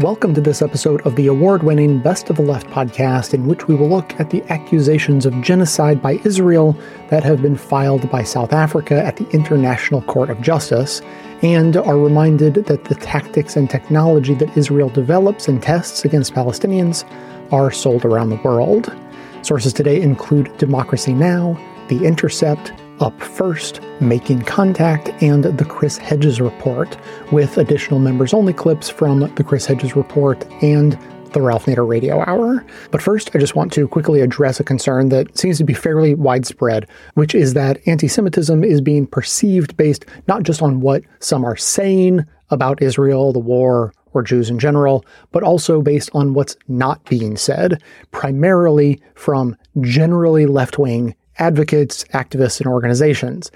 Welcome to this episode of the award winning Best of the Left podcast, in which we will look at the accusations of genocide by Israel that have been filed by South Africa at the International Court of Justice, and are reminded that the tactics and technology that Israel develops and tests against Palestinians are sold around the world. Sources today include Democracy Now!, The Intercept, up First, Making Contact, and The Chris Hedges Report, with additional members only clips from The Chris Hedges Report and the Ralph Nader Radio Hour. But first, I just want to quickly address a concern that seems to be fairly widespread, which is that anti Semitism is being perceived based not just on what some are saying about Israel, the war, or Jews in general, but also based on what's not being said, primarily from generally left wing advocates, activists, and organizations.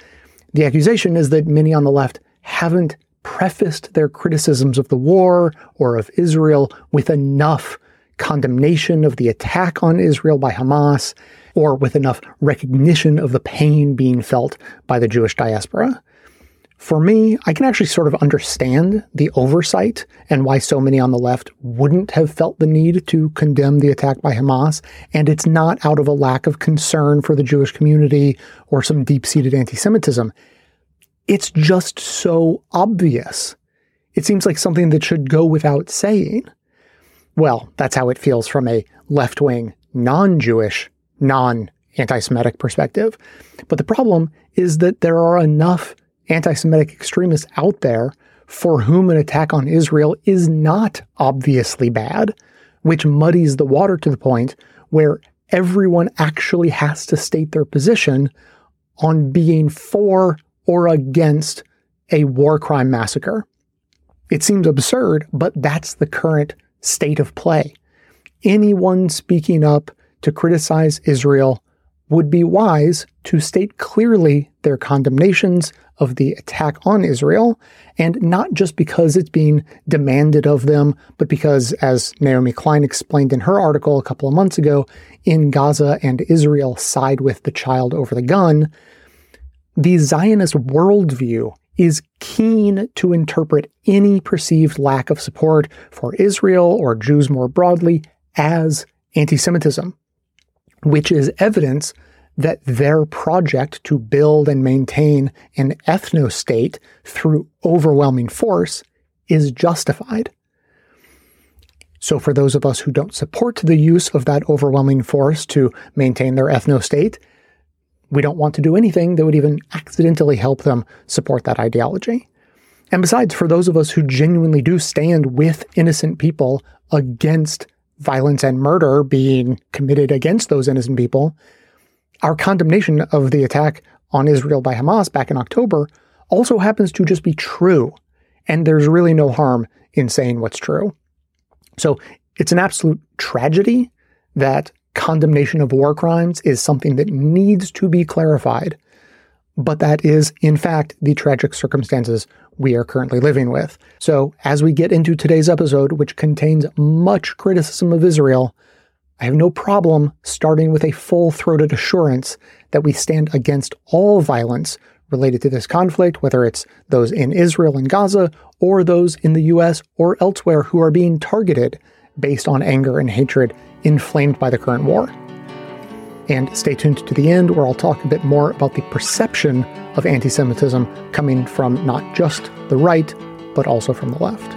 The accusation is that many on the left haven't prefaced their criticisms of the war or of Israel with enough condemnation of the attack on Israel by Hamas or with enough recognition of the pain being felt by the Jewish diaspora. For me, I can actually sort of understand the oversight and why so many on the left wouldn't have felt the need to condemn the attack by Hamas. And it's not out of a lack of concern for the Jewish community or some deep seated anti Semitism. It's just so obvious. It seems like something that should go without saying. Well, that's how it feels from a left wing, non Jewish, non anti Semitic perspective. But the problem is that there are enough anti Semitic extremists out there for whom an attack on Israel is not obviously bad, which muddies the water to the point where everyone actually has to state their position on being for or against a war crime massacre. It seems absurd, but that's the current state of play. Anyone speaking up to criticize Israel would be wise to state clearly their condemnations of the attack on Israel, and not just because it's being demanded of them, but because, as Naomi Klein explained in her article a couple of months ago, in Gaza and Israel side with the child over the gun, the Zionist worldview is keen to interpret any perceived lack of support for Israel or Jews more broadly as anti Semitism, which is evidence that their project to build and maintain an ethno state through overwhelming force is justified. So, for those of us who don't support the use of that overwhelming force to maintain their ethno state, we don't want to do anything that would even accidentally help them support that ideology. And besides, for those of us who genuinely do stand with innocent people against violence and murder being committed against those innocent people, our condemnation of the attack on Israel by Hamas back in October also happens to just be true. And there's really no harm in saying what's true. So it's an absolute tragedy that condemnation of war crimes is something that needs to be clarified. But that is, in fact, the tragic circumstances we are currently living with. So, as we get into today's episode, which contains much criticism of Israel, I have no problem starting with a full throated assurance that we stand against all violence related to this conflict, whether it's those in Israel and Gaza or those in the US or elsewhere who are being targeted based on anger and hatred inflamed by the current war. And stay tuned to the end where I'll talk a bit more about the perception of anti Semitism coming from not just the right, but also from the left.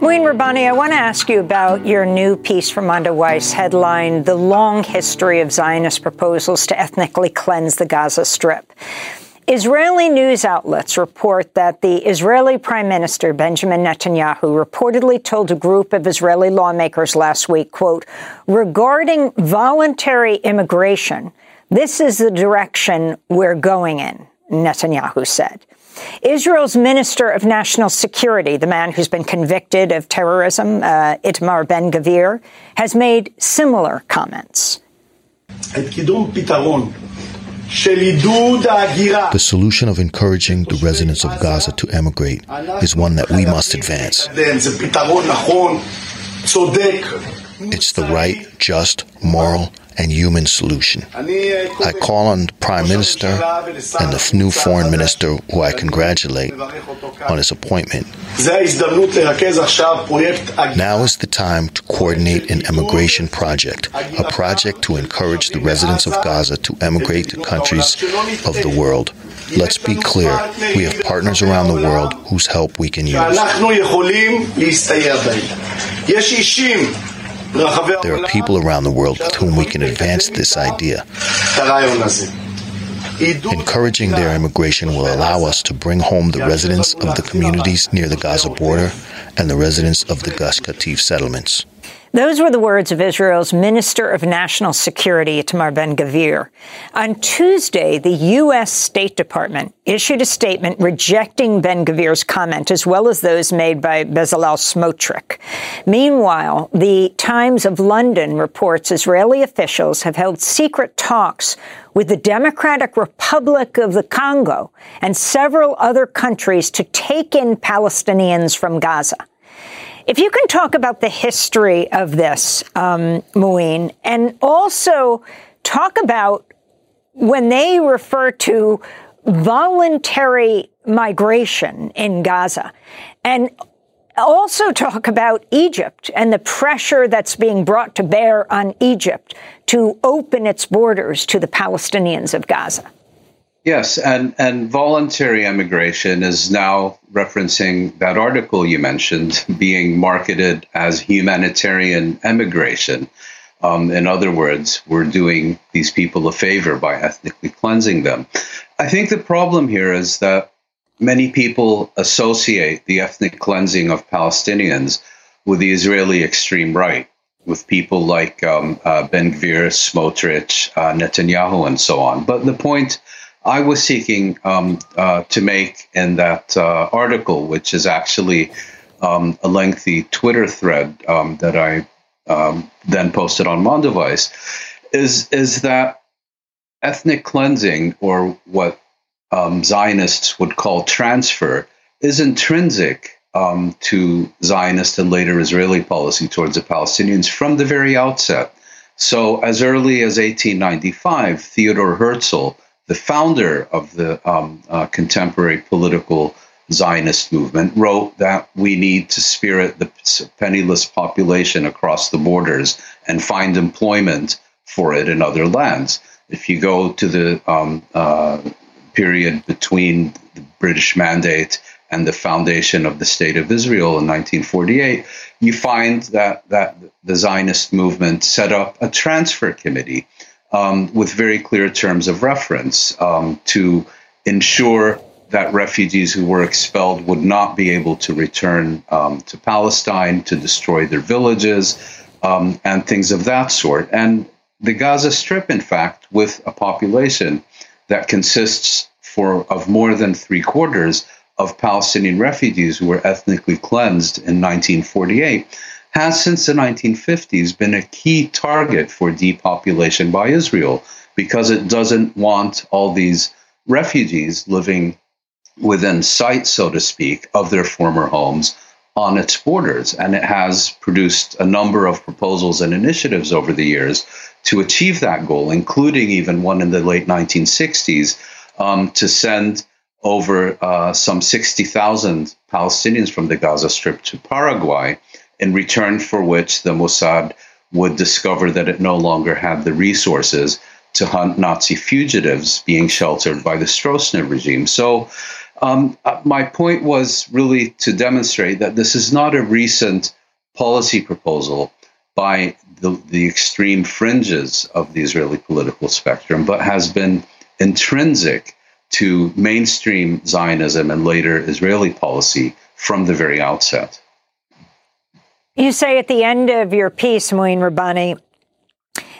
Mouin Rabbani, I want to ask you about your new piece from Mondoweiss, headline The Long History of Zionist Proposals to Ethnically Cleanse the Gaza Strip. Israeli news outlets report that the Israeli Prime Minister Benjamin Netanyahu reportedly told a group of Israeli lawmakers last week, quote, regarding voluntary immigration, this is the direction we're going in, Netanyahu said. Israel's Minister of National Security, the man who's been convicted of terrorism, uh, Itamar Ben Gvir, has made similar comments. The solution of encouraging the residents of Gaza to emigrate is one that we must advance. It's the right, just, moral, and human solution. I call on the Prime Minister and the new Foreign Minister, who I congratulate on his appointment. Now is the time to coordinate an emigration project, a project to encourage the residents of Gaza to emigrate to countries of the world. Let's be clear, we have partners around the world whose help we can use. There are people around the world with whom we can advance this idea. Encouraging their immigration will allow us to bring home the residents of the communities near the Gaza border and the residents of the Gush Katif settlements. Those were the words of Israel's Minister of National Security, Itamar Ben Gvir. On Tuesday, the U.S. State Department issued a statement rejecting Ben Gvir's comment, as well as those made by Bezalel Smotrich. Meanwhile, the Times of London reports Israeli officials have held secret talks with the Democratic Republic of the Congo and several other countries to take in Palestinians from Gaza. If you can talk about the history of this, um, and also talk about when they refer to voluntary migration in Gaza, and also talk about Egypt and the pressure that's being brought to bear on Egypt to open its borders to the Palestinians of Gaza. Yes, and, and voluntary emigration is now referencing that article you mentioned being marketed as humanitarian emigration. Um, in other words, we're doing these people a favor by ethnically cleansing them. I think the problem here is that many people associate the ethnic cleansing of Palestinians with the Israeli extreme right, with people like um, uh, Ben Gvir, Smotrich, uh, Netanyahu, and so on. But the point I was seeking um, uh, to make in that uh, article, which is actually um, a lengthy Twitter thread um, that I um, then posted on Mondoweiss, is is that ethnic cleansing, or what um, Zionists would call transfer, is intrinsic um, to Zionist and later Israeli policy towards the Palestinians from the very outset. So, as early as 1895, Theodore Herzl the founder of the um, uh, contemporary political Zionist movement, wrote that we need to spirit the penniless population across the borders and find employment for it in other lands. If you go to the um, uh, period between the British Mandate and the foundation of the State of Israel in 1948, you find that, that the Zionist movement set up a transfer committee um, with very clear terms of reference um, to ensure that refugees who were expelled would not be able to return um, to Palestine, to destroy their villages, um, and things of that sort. And the Gaza Strip, in fact, with a population that consists for of more than three quarters of Palestinian refugees who were ethnically cleansed in 1948, has since the 1950s been a key target for depopulation by Israel because it doesn't want all these refugees living within sight, so to speak, of their former homes on its borders. And it has produced a number of proposals and initiatives over the years to achieve that goal, including even one in the late 1960s um, to send over uh, some 60,000 Palestinians from the Gaza Strip to Paraguay in return for which the Mossad would discover that it no longer had the resources to hunt Nazi fugitives being sheltered by the Stroessner regime. So, um, uh, my point was really to demonstrate that this is not a recent policy proposal by the, the extreme fringes of the Israeli political spectrum, but has been intrinsic to mainstream Zionism and later Israeli policy from the very outset. You say at the end of your piece, Mouin Rabbani,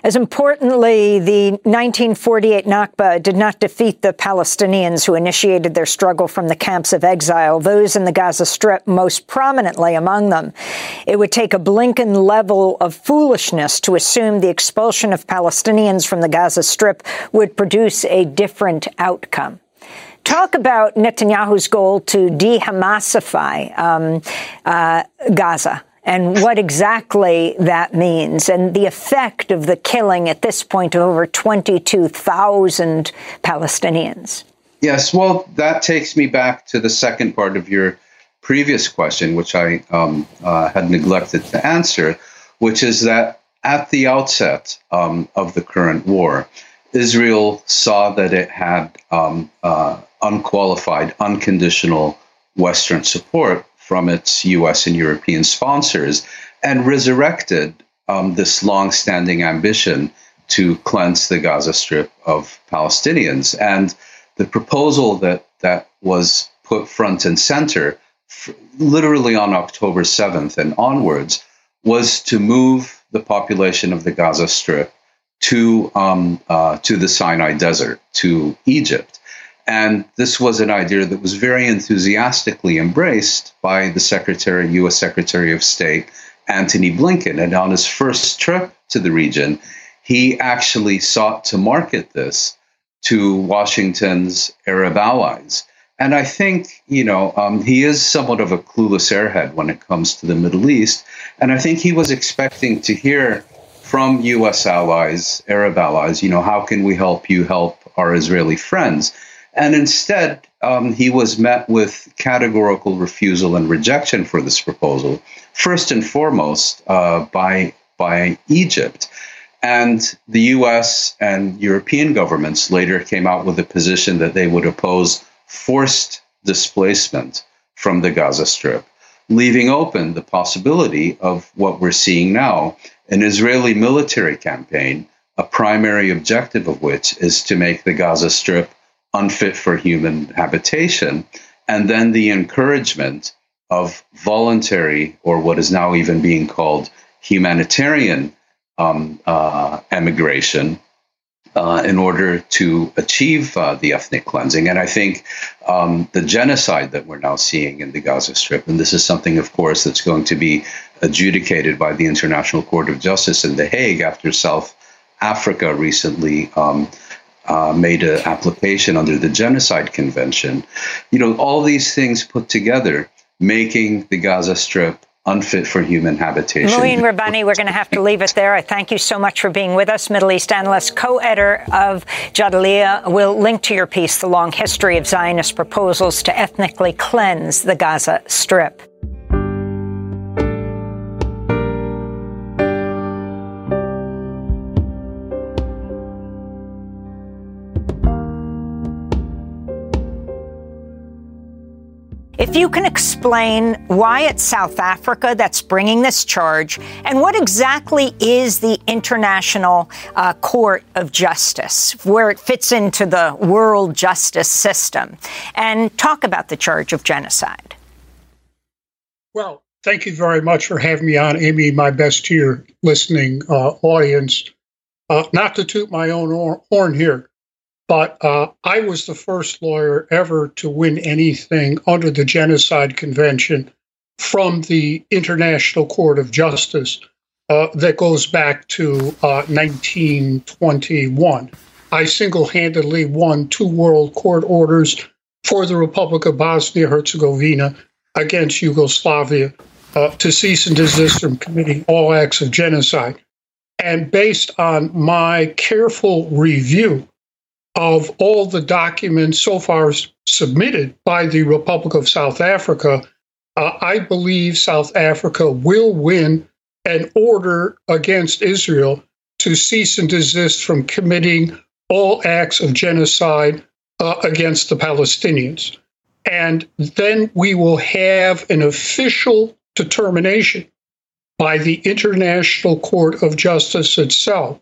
as importantly, the 1948 Nakba did not defeat the Palestinians who initiated their struggle from the camps of exile, those in the Gaza Strip most prominently among them. It would take a Blinken level of foolishness to assume the expulsion of Palestinians from the Gaza Strip would produce a different outcome. Talk about Netanyahu's goal to de Hamasify um, uh, Gaza and what exactly that means and the effect of the killing at this point of over 22,000 Palestinians. Yes, well, that takes me back to the second part of your previous question, which I um, uh, had neglected to answer, which is that at the outset um, of the current war, Israel saw that it had um, uh, unqualified, unconditional Western support from its US and European sponsors and resurrected um, this long standing ambition to cleanse the Gaza Strip of Palestinians. And the proposal that, that was put front and center, f- literally on October 7th and onwards, was to move the population of the Gaza Strip to um, uh, to the Sinai Desert, to Egypt. And this was an idea that was very enthusiastically embraced by the Secretary, U.S. Secretary of State Antony Blinken. And on his first trip to the region, he actually sought to market this to Washington's Arab allies. And I think, you know, um, he is somewhat of a clueless airhead when it comes to the Middle East. And I think he was expecting to hear from U.S. allies, Arab allies, you know, how can we help you help our Israeli friends? And instead, um, he was met with categorical refusal and rejection for this proposal, first and foremost uh, by, by Egypt. And the US and European governments later came out with a position that they would oppose forced displacement from the Gaza Strip, leaving open the possibility of what we're seeing now an Israeli military campaign, a primary objective of which is to make the Gaza Strip unfit for human habitation, and then the encouragement of voluntary, or what is now even being called humanitarian um, uh, emigration uh, in order to achieve uh, the ethnic cleansing. And I think um, the genocide that we're now seeing in the Gaza Strip, and this is something, of course, that's going to be adjudicated by the International Court of Justice in The Hague after South Africa recently. Um, uh, made an application under the Genocide Convention. You know, all these things put together, making the Gaza Strip unfit for human habitation. Mouin Rabbani, we're going to have to leave it there. I thank you so much for being with us, Middle East analyst, co-editor of Jadaliyya. We'll link to your piece, The Long History of Zionist Proposals to Ethnically Cleanse the Gaza Strip. If you can explain why it's South Africa that's bringing this charge and what exactly is the International uh, Court of Justice, where it fits into the world justice system, and talk about the charge of genocide. Well, thank you very much for having me on, Amy. My best to your listening uh, audience. Uh, not to toot my own horn here, but uh, I was the first lawyer ever to win anything under the Genocide Convention from the International Court of Justice uh, that goes back to uh, 1921. I single handedly won two world court orders for the Republic of Bosnia Herzegovina against Yugoslavia uh, to cease and desist from committing all acts of genocide. And based on my careful review of all the documents so far submitted by the Republic of South Africa, uh, I believe South Africa will win an order against Israel to cease and desist from committing all acts of genocide uh, against the Palestinians. And then we will have an official determination by the International Court of Justice itself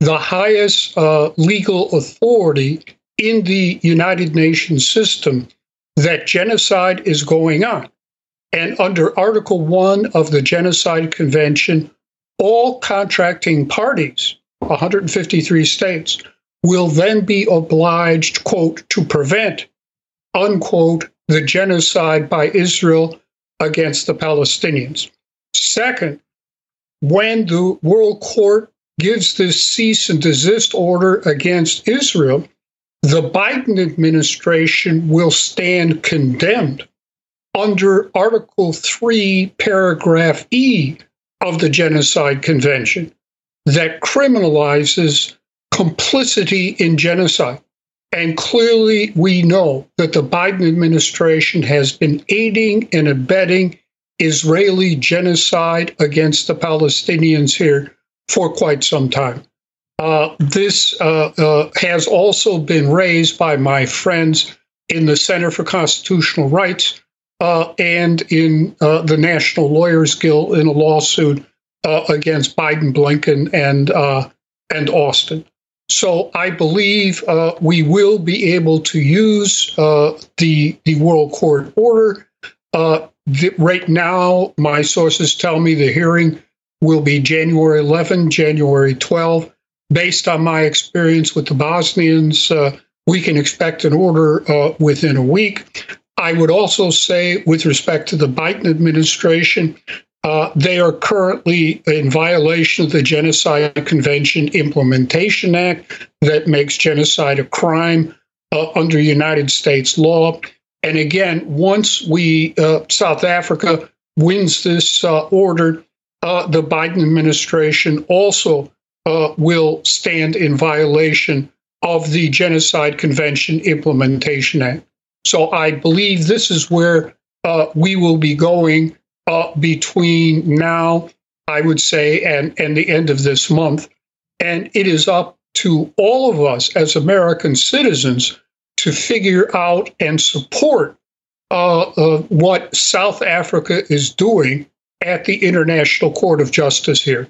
the highest uh, legal authority in the United Nations system that genocide is going on. And under Article 1 of the Genocide Convention, all contracting parties, 153 states, will then be obliged, quote, to prevent, unquote, the genocide by Israel against the Palestinians. Second, when the World Court gives this cease and desist order against Israel, the Biden administration will stand condemned under Article 3, Paragraph E of the Genocide Convention that criminalizes complicity in genocide. And clearly, we know that the Biden administration has been aiding and abetting Israeli genocide against the Palestinians here for quite some time. Uh, this uh, uh, has also been raised by my friends in the Center for Constitutional Rights uh, and in uh, the National Lawyers Guild in a lawsuit uh, against Biden, Blinken, and and Austin. So I believe we will be able to use the the World Court Order. The, right now, my sources tell me the hearing will be January 11, January 12. Based on my experience with the Bosnians, uh, we can expect an order uh, within a week. I would also say, with respect to the Biden administration, uh, they are currently in violation of the Genocide Convention Implementation Act that makes genocide a crime uh, under United States law. And again, once we uh, South Africa wins this uh, order, uh, the Biden administration also uh, will stand in violation of the Genocide Convention Implementation Act. So I believe this is where uh, we will be going uh, between now, I would say, and, and the end of this month. And it is up to all of us as American citizens to figure out and support uh, uh, what South Africa is doing at the International Court of Justice here.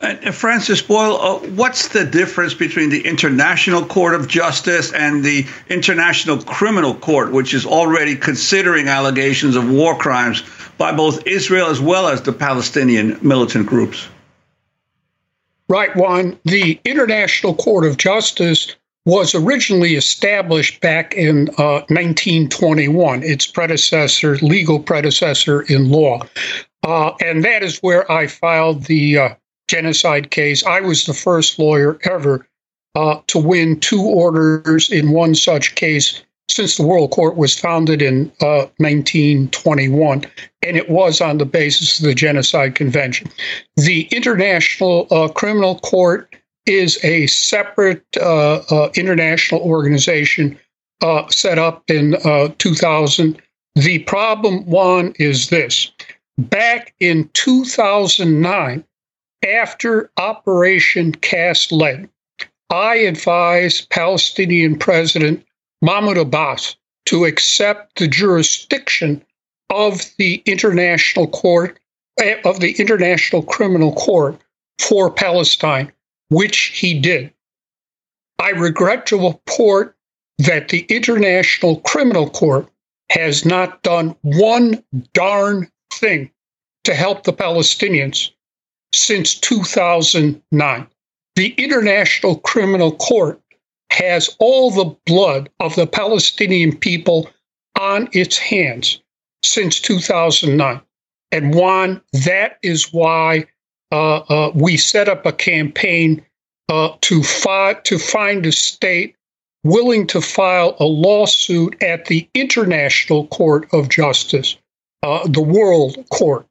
And Francis Boyle, uh, what's the difference between the International Court of Justice and the International Criminal Court, which is already considering allegations of war crimes by both Israel as well as the Palestinian militant groups? Right, Juan. The International Court of Justice was originally established back in uh, 1921, its predecessor, legal predecessor in law. Uh, and that is where I filed the uh, genocide case. I was the first lawyer ever uh, to win two orders in one such case since the World Court was founded in 1921, uh, and it was on the basis of the Genocide Convention. The International uh, Criminal Court is a separate uh, uh, international organization uh, set up in uh, 2000. The problem, Juan, is this. Back in 2009, after Operation Cast Lead, I advised Palestinian President Mahmoud Abbas to accept the jurisdiction of the International Court, eh, of the International Criminal Court for Palestine which he did. I regret to report that the International Criminal Court has not done one darn thing to help the Palestinians since 2009. The International Criminal Court has all the blood of the Palestinian people on its hands since 2009. And Juan, that is why we set up a campaign uh, to, fi- to find a state willing to file a lawsuit at the International Court of Justice, uh, the World Court.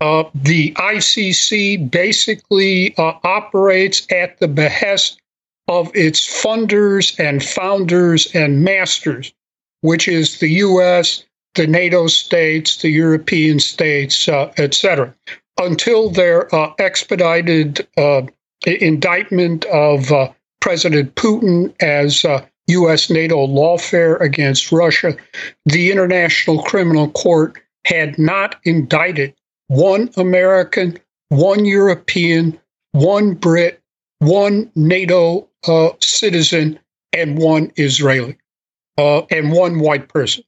Uh, the ICC basically uh, operates at the behest of its funders and founders and masters, which is the U.S., the NATO states, the European states, uh, etc until their uh, expedited uh, indictment of uh, President Putin as U.S. NATO lawfare against Russia, the International Criminal Court had not indicted one American, one European, one Brit, one NATO uh, citizen, and one Israeli, uh, and one white person.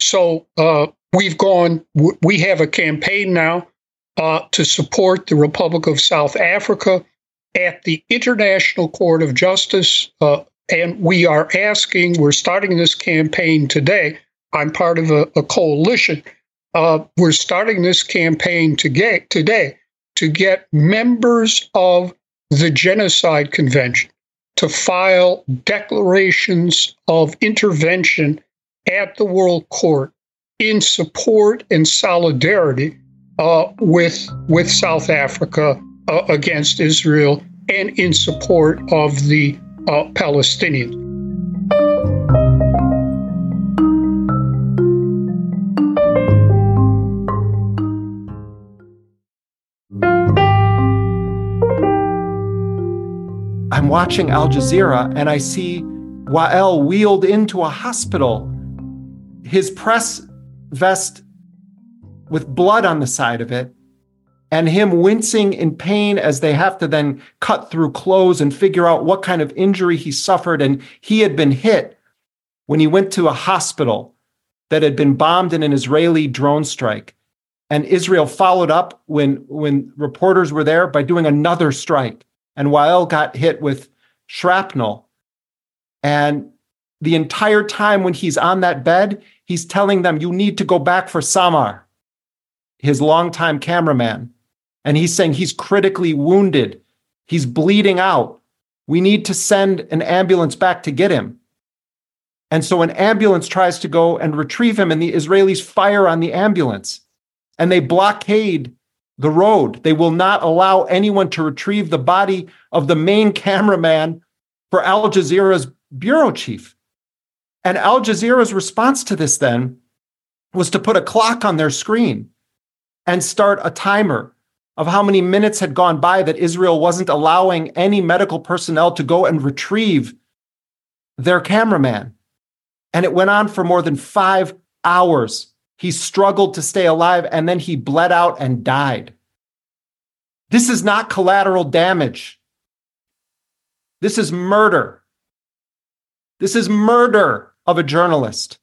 So uh, we've gone, we have a campaign now uh, to support the Republic of South Africa at the International Court of Justice. Uh, and we are asking, we're starting this campaign today. I'm part of a, a coalition. Uh, we're starting this campaign to get, today to get members of the Genocide Convention to file declarations of intervention at the World Court in support and solidarity uh, with with South Africa uh, against Israel and in support of the uh, Palestinians. I'm watching Al Jazeera and I see Wael wheeled into a hospital, his press vest with blood on the side of it, and him wincing in pain as they have to then cut through clothes and figure out what kind of injury he suffered. And he had been hit when he went to a hospital that had been bombed in an Israeli drone strike. And Israel followed up when, when reporters were there by doing another strike. And Wael got hit with shrapnel. And the entire time when he's on that bed, he's telling them, You need to go back for Samer, his longtime cameraman. And he's saying he's critically wounded. He's bleeding out. We need to send an ambulance back to get him. And so an ambulance tries to go and retrieve him, and the Israelis fire on the ambulance and they blockade the road. They will not allow anyone to retrieve the body of the main cameraman for Al Jazeera's bureau chief. And Al Jazeera's response to this then was to put a clock on their screen and start a timer of how many minutes had gone by that Israel wasn't allowing any medical personnel to go and retrieve their cameraman. And it went on for more than five hours. He struggled to stay alive and then he bled out and died. This is not collateral damage. This is murder. This is murder of a journalist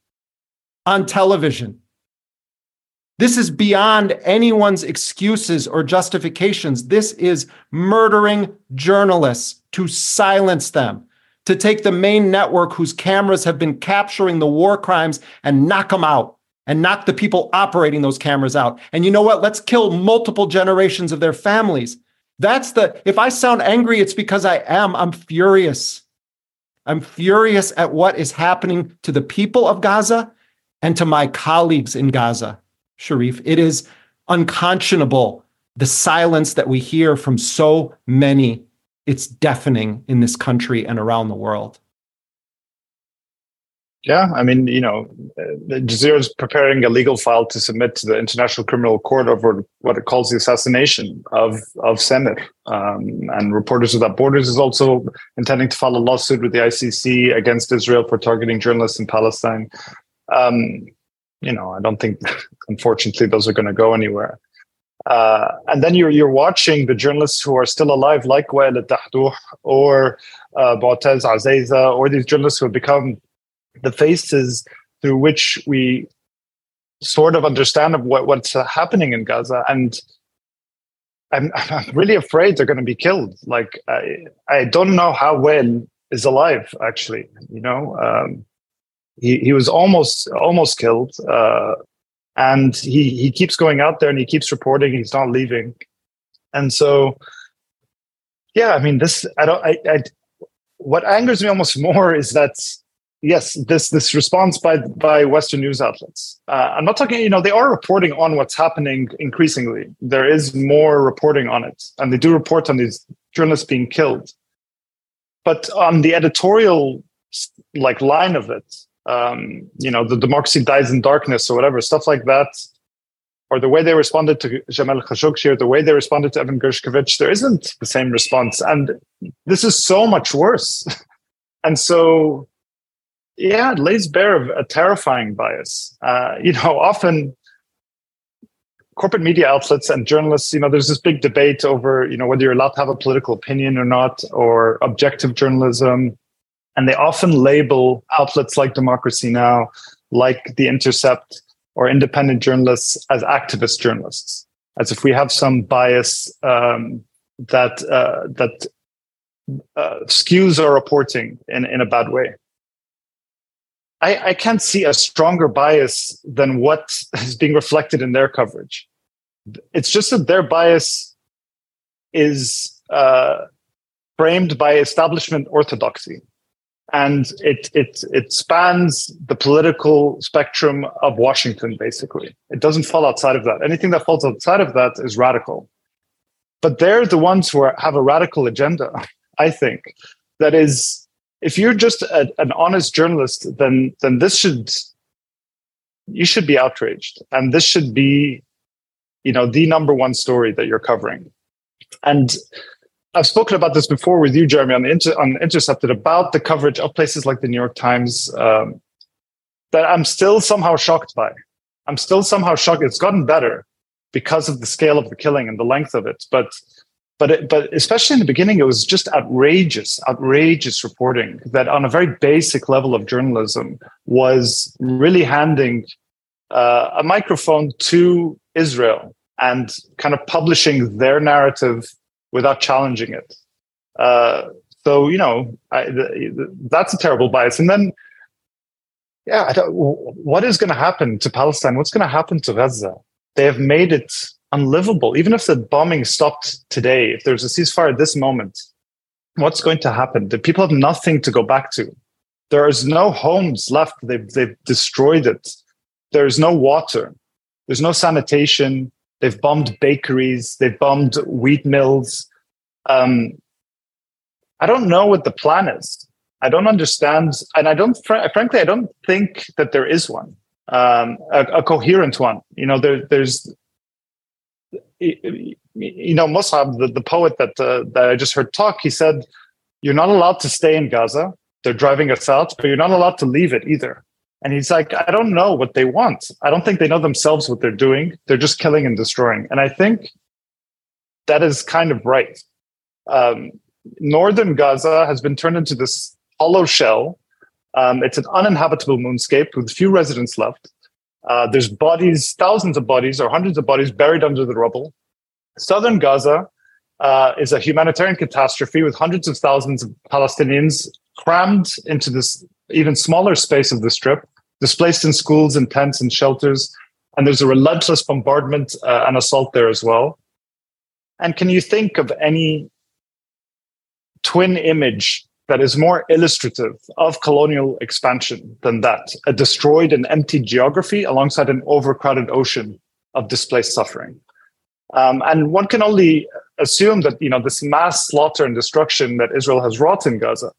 on television. This is beyond anyone's excuses or justifications. This is murdering journalists to silence them, to take the main network whose cameras have been capturing the war crimes and knock them out and knock the people operating those cameras out. And you know what? Let's kill multiple generations of their families. That's the, if I sound angry, it's because I am. I'm furious. I'm furious at what is happening to the people of Gaza and to my colleagues in Gaza, Sharif. It is unconscionable the silence that we hear from so many. It's deafening in this country and around the world. Yeah, I mean, you know, Jazeera is preparing a legal file to submit to the International Criminal Court over what it calls the assassination of of Samer. Um, and Reporters Without Borders is also intending to file a lawsuit with the ICC against Israel for targeting journalists in Palestine. Um, you know, I don't think, unfortunately, those are going to go anywhere. Uh, and then you're you're watching the journalists who are still alive, like Wael al or uh, Mu'taz Azeiza, or these journalists who have become the faces through which we sort of understand what, what's happening in Gaza. And I'm, I'm really afraid they're going to be killed. Like, I, I don't know how Wael is alive, actually. You know, um, he, he was almost almost killed. Uh, and he, he keeps going out there and he keeps reporting. He's not leaving. And so, yeah, I mean, this, I don't, I, I what angers me almost more is that yes, this this response by by Western news outlets. Uh, I'm not talking. You know, they are reporting on what's happening increasingly. There is more reporting on it, and they do report on these journalists being killed. But on the editorial like line of it, um, you know, the democracy dies in darkness or whatever stuff like that, or the way they responded to Jamal Khashoggi or the way they responded to Evan Gershkovich, there isn't the same response, and this is so much worse. and so yeah, it lays bare a terrifying bias. Uh, you know, often corporate media outlets and journalists, you know, there's this big debate over, you know, whether you're allowed to have a political opinion or not, or objective journalism. And they often label outlets like Democracy Now, like The Intercept, or independent journalists as activist journalists, as if we have some bias um, that uh, that uh, skews our reporting in, in a bad way. I, I can't see a stronger bias than what is being reflected in their coverage. It's just that their bias is uh, framed by establishment orthodoxy. And it it it spans the political spectrum of Washington. Basically, it doesn't fall outside of that. Anything that falls outside of that is radical. But they're the ones who are, have a radical agenda. I think that is, if you're just a, an honest journalist, then then this should you should be outraged, and this should be, you know, the number one story that you're covering. And I've spoken about this before with you, Jeremy, on inter- on Intercepted about the coverage of places like the New York Times um, that I'm still somehow shocked by. I'm still somehow shocked. It's gotten better because of the scale of the killing and the length of it, but but it, but especially in the beginning, it was just outrageous, outrageous reporting that on a very basic level of journalism was really handing uh, a microphone to Israel and kind of publishing their narrative without challenging it. Uh, so you know I, that's a terrible bias. And then, yeah, what is going to happen to Palestine? What's going to happen to Gaza? They have made it unlivable. Even if the bombing stopped today, if there's a ceasefire at this moment, what's going to happen? The people have nothing to go back to. There is no homes left. They've they've destroyed it. There's no water. There's no sanitation. They've bombed bakeries. They've bombed wheat mills. Um, I don't know what the plan is. I don't understand, and I don't. Fr- frankly, I don't think that there is one, um, a, a, coherent one. You know, there, there's, you know, Musab, the, the poet that uh, that I just heard talk, he said, "You're not allowed to stay in Gaza. They're driving us out, but you're not allowed to leave it either." And he's like, I don't know what they want. I don't think they know themselves what they're doing. They're just killing and destroying. And I think that is kind of right. Um, northern Gaza has been turned into this hollow shell. Um, it's an uninhabitable moonscape with few residents left. Uh, there's bodies, thousands of bodies or hundreds of bodies buried under the rubble. Southern Gaza uh, is a humanitarian catastrophe with hundreds of thousands of Palestinians crammed into this even smaller space of the strip displaced in schools and tents and shelters. And there's a relentless bombardment uh, and assault there as well. And can you think of any twin image that is more illustrative of colonial expansion than that? A destroyed and empty geography alongside an overcrowded ocean of displaced suffering. Um, and one can only assume that you know this mass slaughter and destruction that Israel has wrought in Gaza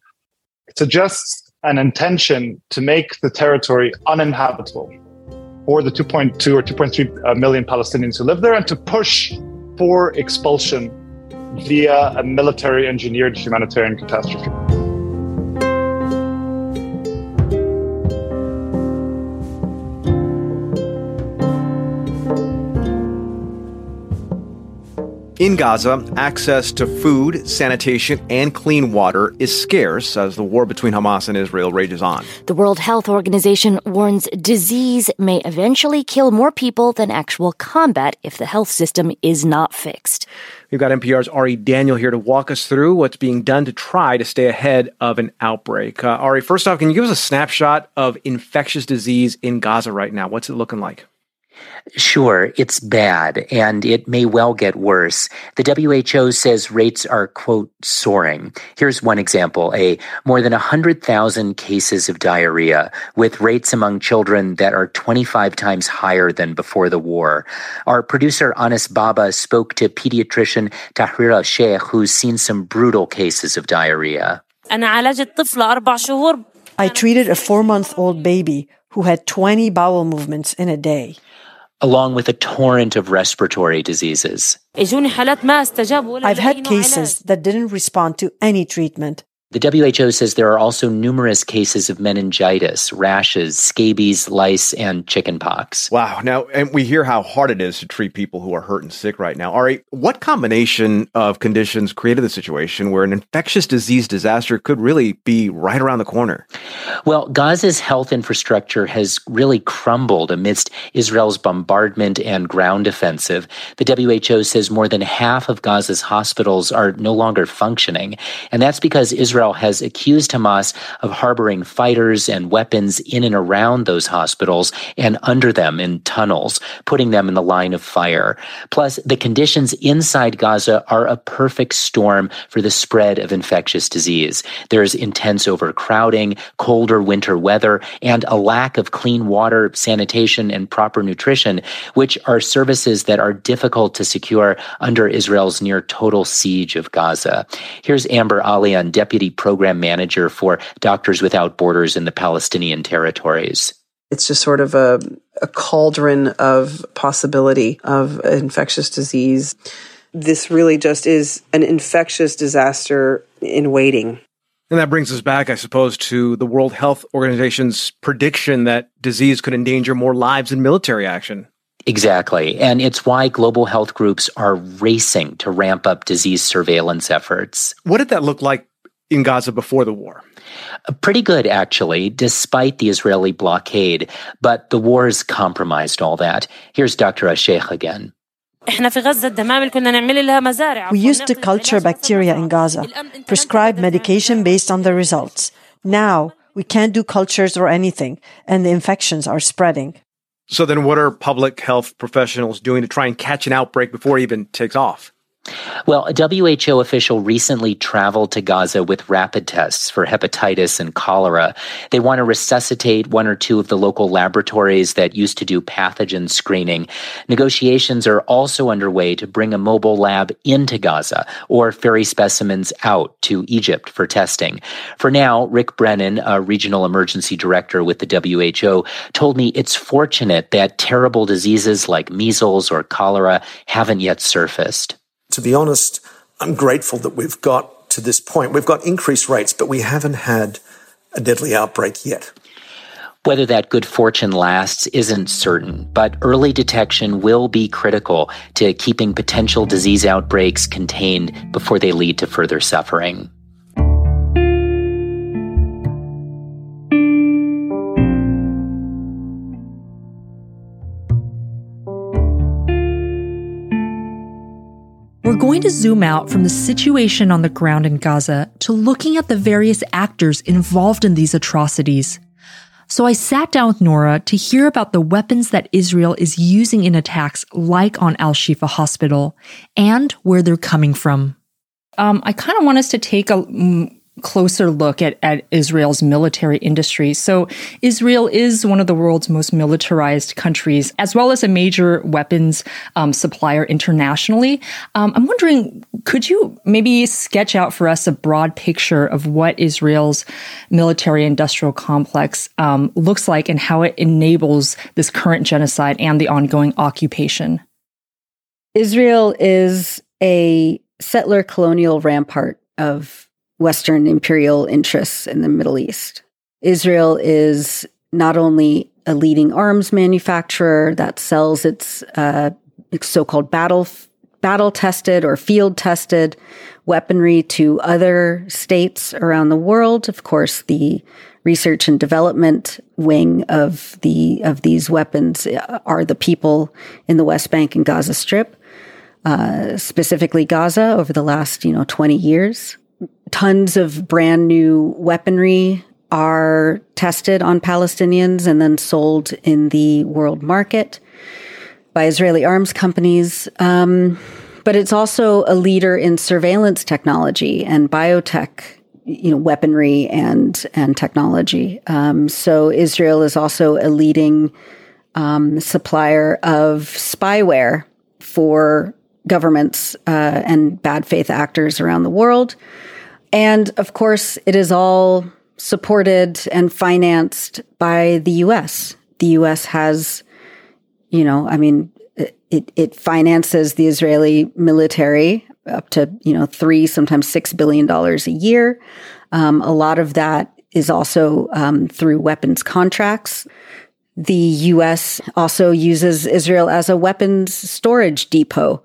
suggests an intention to make the territory uninhabitable for the 2.2 or 2.3 uh, Palestinians who live there and to push for expulsion via a military engineered humanitarian catastrophe. In Gaza, access to food, sanitation, and clean water is scarce as the war between Hamas and Israel rages on. The World Health Organization warns disease may eventually kill more people than actual combat if the health system is not fixed. We've got NPR's Ari Daniel here to walk us through what's being done to try to stay ahead of an outbreak. Uh, Ari, first off, can you give us a snapshot of infectious disease in Gaza right now? What's it looking like? Sure, it's bad and it may well get worse. The WHO says rates are, quote, soaring. Here's one example a more than 100,000 cases of diarrhea, with rates among children that are 25 times higher than before the war. Our producer, Anas Baba, spoke to pediatrician Tahrira Sheikh, who's seen some brutal cases of diarrhea. I treated a four month old baby who had 20 bowel movements in a day along with a torrent of respiratory diseases. I've had cases that didn't respond to any treatment. The WHO says there are also numerous cases of meningitis, rashes, scabies, lice, and chickenpox. Wow. Now, and we hear how hard it is to treat people who are hurt and sick right now. Ari, what combination of conditions created the situation where an infectious disease disaster could really be right around the corner? Well, Gaza's health infrastructure has really crumbled amidst Israel's bombardment and ground offensive. The WHO says more than half of Gaza's hospitals are no longer functioning, and that's because Israel Israel has accused Hamas of harboring fighters and weapons in and around those hospitals and under them in tunnels, putting them in the line of fire. Plus, the conditions inside Gaza are a perfect storm for the spread of infectious disease. There's intense overcrowding, colder winter weather, and a lack of clean water, sanitation, and proper nutrition, which are services that are difficult to secure under Israel's near total siege of Gaza. Here's Amber Alayyan, Deputy Program Manager for Doctors Without Borders in the Palestinian territories. It's just sort of a, a cauldron of possibility of infectious disease. This really just is an infectious disaster in waiting. And that brings us back, I suppose, to the World Health Organization's prediction that disease could endanger more lives than military action. Exactly. And it's why global health groups are racing to ramp up disease surveillance efforts. What did that look like in Gaza before the war? Pretty good, actually, despite the Israeli blockade. But the wars compromised all that. Here's Dr. Asheikh again. We used to culture bacteria in Gaza, prescribe medication based on the results. Now, we can't do cultures or anything, and the infections are spreading. So, then what are public health professionals doing to try and catch an outbreak before it even takes off? Well, a WHO official recently traveled to Gaza with rapid tests for hepatitis and cholera. They want to resuscitate one or two of the local laboratories that used to do pathogen screening. Negotiations are also underway to bring a mobile lab into Gaza or ferry specimens out to Egypt for testing. For now, Rick Brennan, a regional emergency director with the WHO, told me it's fortunate that terrible diseases like measles or cholera haven't yet surfaced to be honest, I'm grateful that we've got to this point. We've got increased rates, but we haven't had a deadly outbreak yet. Whether that good fortune lasts isn't certain, but early detection will be critical to keeping potential disease outbreaks contained before they lead to further suffering. We're going to zoom out from the situation on the ground in Gaza to looking at the various actors involved in these atrocities. So I sat down with Nora to hear about the weapons that Israel is using in attacks like on Al Shifa Hospital and where they're coming from. Um, I kind of want us to take a mm, closer look at, at Israel's military industry. So, Israel is one of the world's most militarized countries, as well as a major weapons um, supplier internationally. Um, I'm wondering, could you maybe sketch out for us a broad picture of what Israel's military industrial complex um, looks like and how it enables this current genocide and the ongoing occupation? Israel is a settler colonial rampart of Western imperial interests in the Middle East. Israel is not only a leading arms manufacturer that sells its uh, so-called battle battle tested or field tested weaponry to other states around the world. Of course, the research and development wing of the of these weapons uh, are the people in the West Bank and Gaza Strip, uh, specifically Gaza, over the last you know twenty years tons of brand new weaponry are tested on Palestinians and then sold in the world market by Israeli arms companies. Um, but it's also a leader in surveillance technology and biotech, you know, weaponry and and technology. Um, so Israel is also a leading um, supplier of spyware for governments uh, and bad faith actors around the world. And of course, it is all supported and financed by the US. The US has, you know, I mean, it, it finances the Israeli military up to, you know, three, sometimes six billion dollars a year. Um, a lot of that is also um, through weapons contracts. The US also uses Israel as a weapons storage depot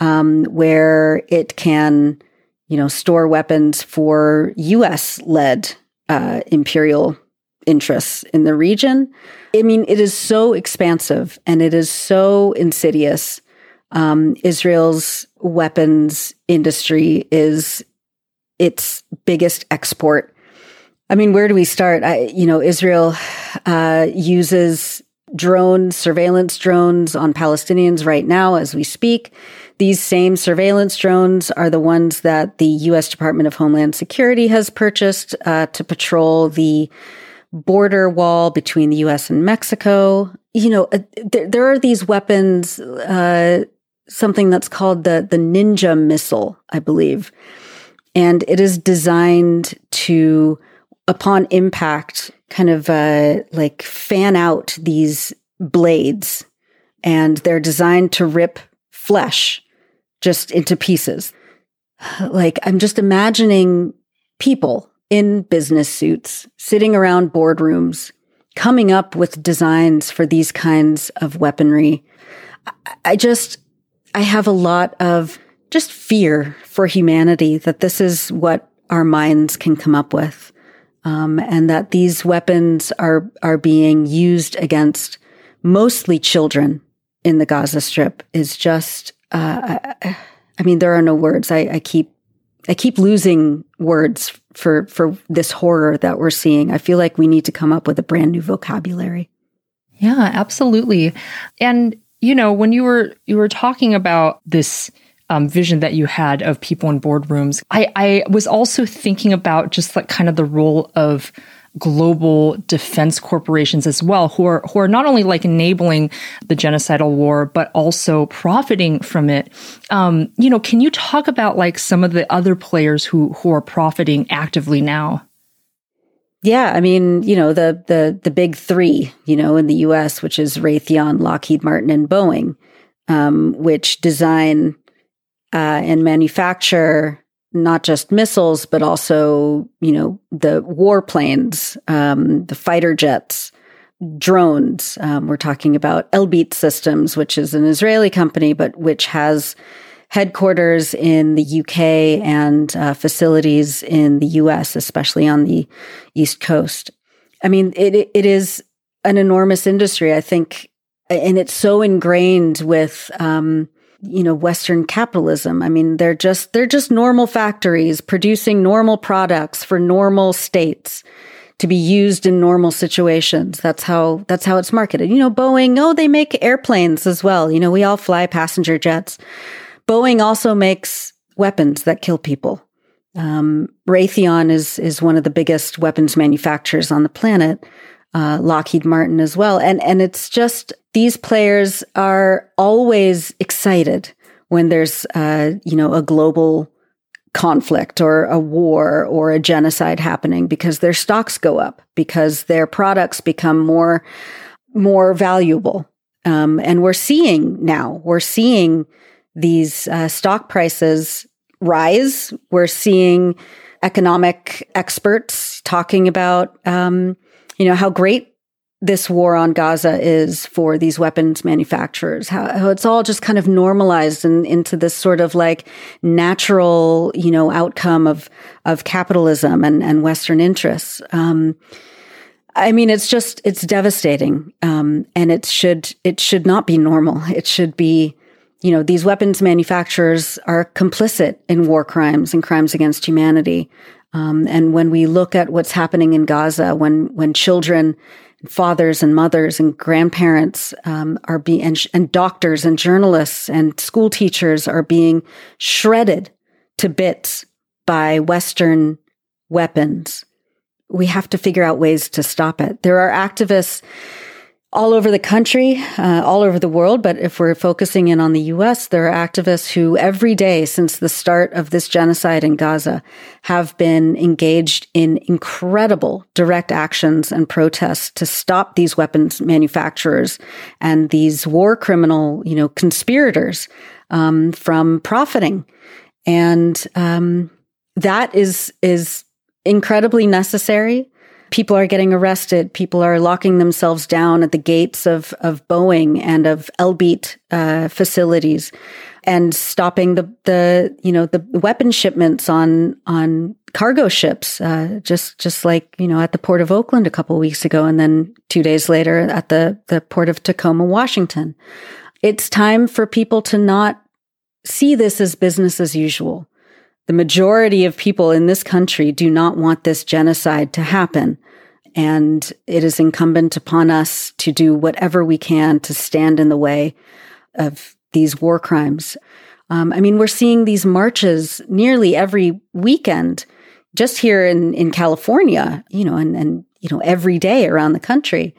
um, where it can you know, store weapons for U.S. led uh, imperial interests in the region. I mean, it is so expansive and it is so insidious. Um, Israel's weapons industry is its biggest export. I mean, where do we start? I, you know, Israel uh, uses drones, surveillance drones on Palestinians right now as we speak. These same surveillance drones are the ones that the U.S. Department of Homeland Security has purchased uh, to patrol the border wall between the U.S. and Mexico. You know, uh, there, there, are these weapons, uh, something that's called the the Ninja missile, I believe, and it is designed to, upon impact, kind of uh, like fan out these blades, and they're designed to rip flesh just into pieces. Like I'm just imagining people in business suits sitting around boardrooms coming up with designs for these kinds of weaponry. I just, I have a lot of just fear for humanity that this is what our minds can come up with. Um, and that these weapons are, are being used against mostly children in the Gaza Strip is just uh, I, I, mean, there are no words. I, I keep I keep losing words for for this horror that we're seeing. I feel like we need to come up with a brand new vocabulary. Yeah, absolutely. And you know, when you were you were talking about this um, vision that you had of people in boardrooms, I, I was also thinking about just like kind of the role of global defense corporations as well who are who are not only like enabling the genocidal war but also profiting from it um, you know can you talk about like some of the other players who who are profiting actively now yeah, I mean, you know, the the the big three, you know, in the U.S., which is Raytheon, Lockheed Martin, and Boeing, um, which design uh, and manufacture not just missiles, but also, you know, the warplanes, um, the fighter jets, drones. Um, we're talking about Elbit Systems, which is an Israeli company, but which has headquarters in the UK and uh, facilities in the US, especially on the East Coast. I mean, it it is an enormous industry. I think, and it's so ingrained with. Um, you know western capitalism. I mean they're just they're just normal factories producing normal products for normal states to be used in normal situations. That's how that's how it's marketed. You know boeing oh they make airplanes as well. You know we all fly passenger jets. Boeing also makes weapons that kill people. Um, raytheon is is one of the biggest weapons manufacturers on the planet uh, Lockheed Martin as well. And, and it's just these players are always excited when there's, uh, you know, a global conflict or a war or a genocide happening because their stocks go up because their products become more, more valuable. Um, and we're seeing now, we're seeing these uh, stock prices rise. We're seeing economic experts talking about um, you know, how great this war on Gaza is for these weapons manufacturers, how, how it's all just kind of normalized and into this sort of like natural, you know, outcome of, of capitalism and, and Western interests. Um, I mean, it's just, it's devastating. Um, and it should, it should not be normal. It should be, you know, these weapons manufacturers are complicit in war crimes and crimes against humanity. Um, and when we look at what's happening in Gaza, when when children, fathers and mothers and grandparents um, are being and, and doctors and journalists and school teachers are being shredded to bits by Western weapons, we have to figure out ways to stop it. There are activists all over the country, uh, all over the world. But if we're focusing in on the US, there are activists who every day since the start of this genocide in Gaza have been engaged in incredible direct actions and protests to stop these weapons manufacturers and these war criminal, you know, conspirators um, from profiting. And um, that is is incredibly necessary people are getting arrested. People are locking themselves down at the gates of, of Boeing and of Elbit uh, facilities and stopping the, the, you know, the weapon shipments on, on cargo ships, uh, just, just like, you know, at the port of Oakland a couple weeks ago. And then two days later at the, the port of Tacoma, Washington. It's time for people to not see this as business as usual The majority of people in this country do not want this genocide to happen. And it is incumbent upon us to do whatever we can to stand in the way of these war crimes. Um, I mean, we're seeing these marches nearly every weekend, just here in, in California, you know, and, and, you know, every day around the country,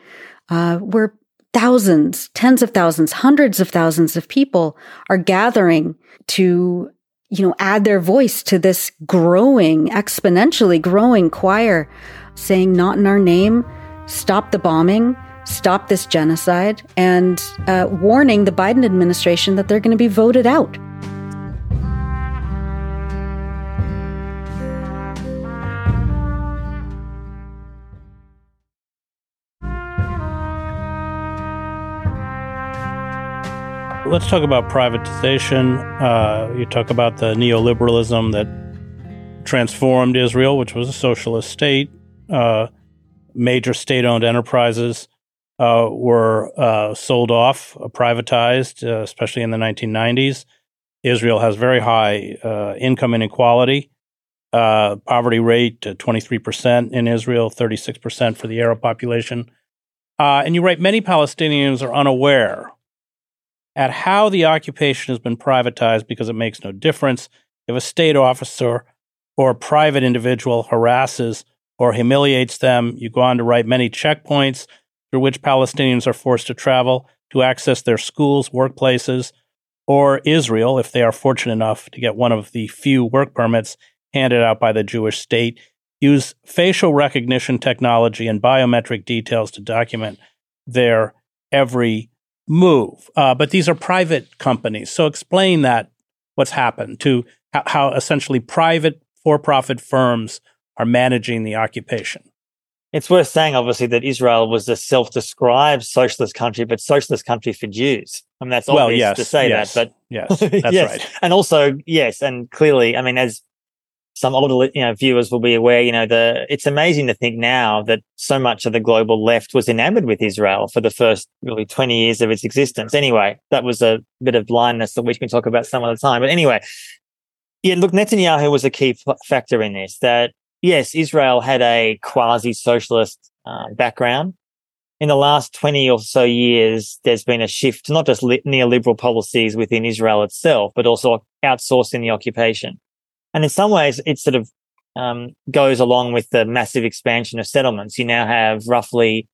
uh, where thousands, tens of thousands, hundreds of thousands of people are gathering to, you know, add their voice to this growing, exponentially growing choir saying, not in our name, stop the bombing, stop this genocide, and uh, warning the Biden administration that they're going to be voted out. Let's talk about privatization. Uh, you talk about the neoliberalism that transformed Israel, which was a socialist state. Uh, major state owned enterprises uh, were uh, sold off, uh, privatized, uh, especially in the 1990s. Israel has very high income inequality. poverty rate 23% in Israel, 36% for the Arab population. and you write many Palestinians are unaware at how the occupation has been privatized because it makes no difference if a state officer or a private individual harasses or humiliates them. You go on to write many checkpoints through which Palestinians are forced to travel to access their schools, workplaces, or Israel, if they are fortunate enough to get one of the few work permits handed out by the Jewish state, use facial recognition technology and biometric details to document their every move. Uh, but these are private companies. So explain that what's happened to how, how essentially private for profit firms are managing the occupation. It's worth saying, obviously, that Israel was a self-described socialist country, but socialist country for Jews. I mean, that's obvious well, yes, to say yes, that, but yes, that's yes. right. And also, yes, and clearly, I mean, as some older you know viewers will be aware you know the it's amazing to think now that so much of the global left was enamored with Israel for the first really 20 years of its existence. Anyway that was a bit of blindness that we can talk about some other time. But anyway yeah look Netanyahu was a key f- factor in this that yes Israel had a quasi socialist uh, background. In the last 20 or so years, there's been a shift not just neoliberal policies within Israel itself, but also outsourcing the occupation. And in some ways, it sort of um, goes along with the massive expansion of settlements. You now have roughly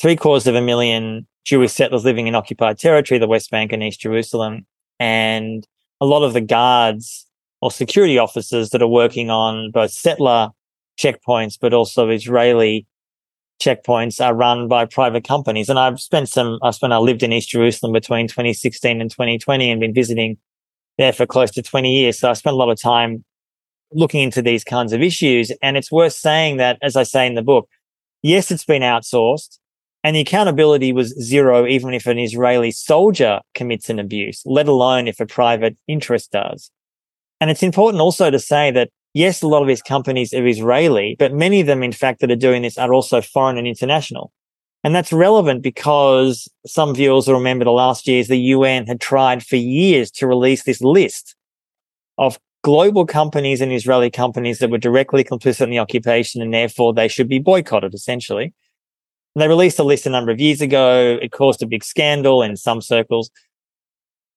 three quarters of a million Jewish settlers living in occupied territory, the West Bank and East Jerusalem. And a lot of the guards or security officers that are working on both settler checkpoints, but also Israeli checkpoints are run by private companies. And I've spent some, I spent, I lived in East Jerusalem between 2016 and 2020 and been visiting there for close to 20 years. So I spent a lot of time looking into these kinds of issues. And it's worth saying that, as I say in the book, yes, it's been outsourced and the accountability was zero, even if an Israeli soldier commits an abuse, let alone if a private interest does. And it's important also to say that yes, a lot of these companies are Israeli, but many of them, in fact, that are doing this are also foreign and international. And that's relevant because some viewers will remember the last years the UN had tried for years to release this list of global companies and Israeli companies that were directly complicit in the occupation and therefore they should be boycotted essentially. And they released a list a number of years ago. It caused a big scandal in some circles.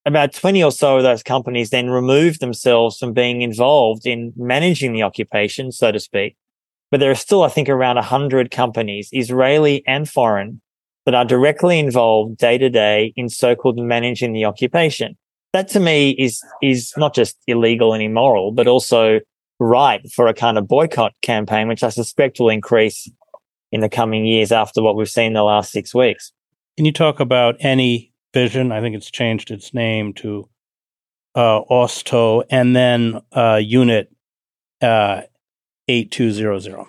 About 20 or so of those companies then removed themselves from being involved in managing the occupation, so to speak. But there are still, I think, around 100 companies, Israeli and foreign, that are directly involved day to day in so-called managing the occupation. That to me is, is not just illegal and immoral, but also right for a kind of boycott campaign, which I suspect will increase in the coming years after what we've seen the last six weeks. Can you talk about any vision? I think it's changed its name to uh, Oosto and then uh, Unit uh, 8200.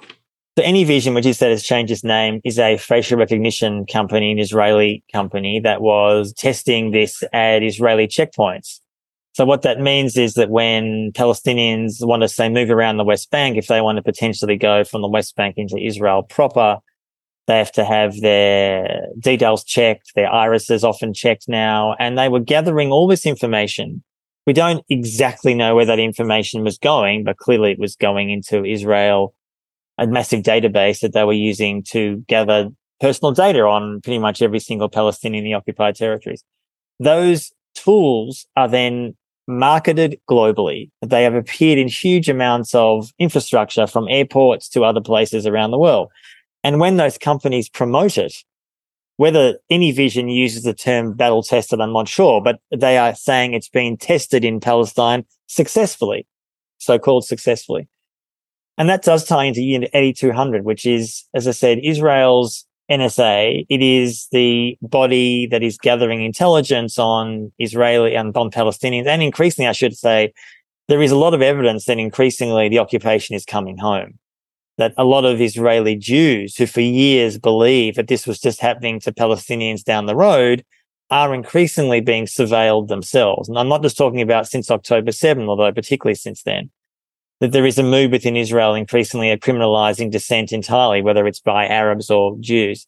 So AnyVision, which is that has changed its name, is a facial recognition company, an Israeli company that was testing this at Israeli checkpoints. So what that means is that when Palestinians want to say move around the West Bank, if they want to potentially go from the West Bank into Israel proper, they have to have their details checked, their irises often checked now, and they were gathering all this information We don't exactly know where that information was going, but clearly it was going into Israel, a massive database that they were using to gather personal data on pretty much every single Palestinian in the occupied territories. Those tools are then marketed globally. They have appeared in huge amounts of infrastructure from airports to other places around the world. And when those companies promote it, whether AnyVision uses the term battle tested, I'm not sure, but they are saying it's been tested in Palestine successfully, so called successfully. And that does tie into Unit 8200, which is, as I said, Israel's NSA. It is the body that is gathering intelligence on Israeli and on Palestinians. And increasingly, I should say, there is a lot of evidence that increasingly the occupation is coming home. That a lot of Israeli Jews who for years believed that this was just happening to Palestinians down the road are increasingly being surveilled themselves. And I'm not just talking about since October 7, although particularly since then that there is a move within Israel increasingly of criminalizing dissent entirely, whether it's by Arabs or Jews.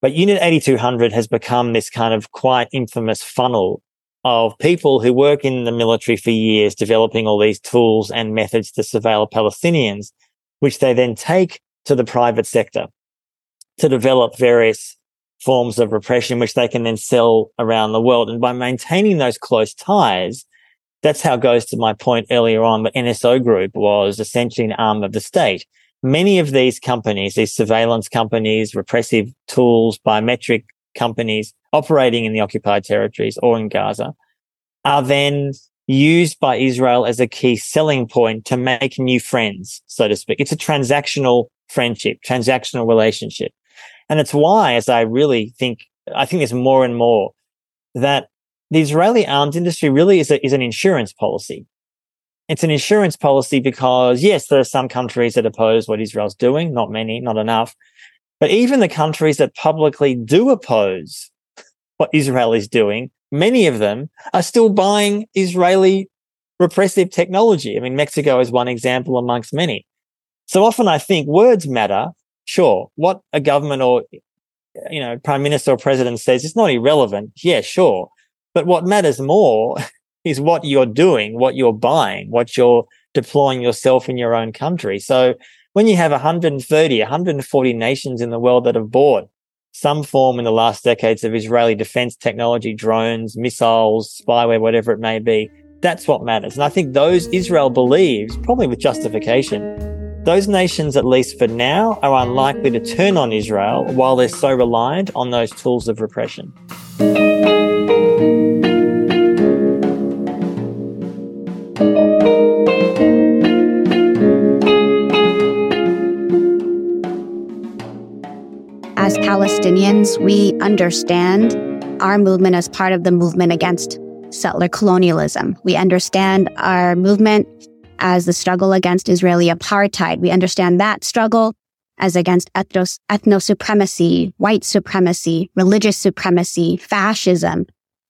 But Unit 8200 has become this kind of quite infamous funnel of people who work in the military for years, developing all these tools and methods to surveil Palestinians, which they then take to the private sector to develop various forms of repression, which they can then sell around the world. And by maintaining those close ties, that's how it goes to my point earlier on. But NSO Group was essentially an arm of the state. Many of these companies, these surveillance companies, repressive tools, biometric companies operating in the occupied territories or in Gaza are then used by Israel as a key selling point to make new friends, so to speak. It's a transactional friendship, transactional relationship. And it's why, as I really think, I think there's more and more that the Israeli arms industry really is, a, is an insurance policy. It's an insurance policy because, yes, there are some countries that oppose what Israel's doing, not many, not enough. But even the countries that publicly do oppose what Israel is doing, many of them are still buying Israeli repressive technology. I mean, Mexico is one example amongst many. So often I think words matter. Sure. What a government or, you know, prime minister or president says is not irrelevant. Yeah, sure. But what matters more is what you're doing, what you're buying, what you're deploying yourself in your own country. So when you have 130, 140 nations in the world that have bought some form in the last decades of Israeli defense technology, drones, missiles, spyware, whatever it may be, that's what matters. And I think those Israel believes, probably with justification, those nations, at least for now, are unlikely to turn on Israel while they're so reliant on those tools of repression. Palestinians, we understand our movement as part of the movement against settler colonialism. We understand our movement as the struggle against Israeli apartheid. We understand that struggle as against ethnos, ethno supremacy, white supremacy, religious supremacy, fascism,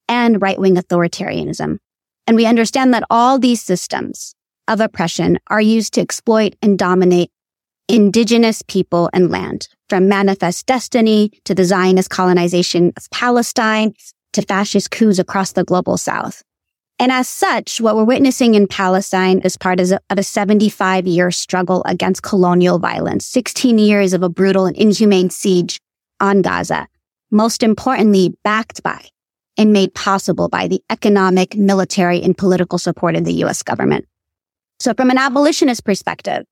and right wing authoritarianism. And we understand that all these systems of oppression are used to exploit and dominate indigenous people and land, from manifest destiny to the Zionist colonization of Palestine to fascist coups across the global south. And as such, what we're witnessing in Palestine is part of a 75 year struggle against colonial violence, 16 years of a brutal and inhumane siege on Gaza. Most importantly, backed by and made possible by the economic, military, and political support of the U.S. government. So from an abolitionist perspective,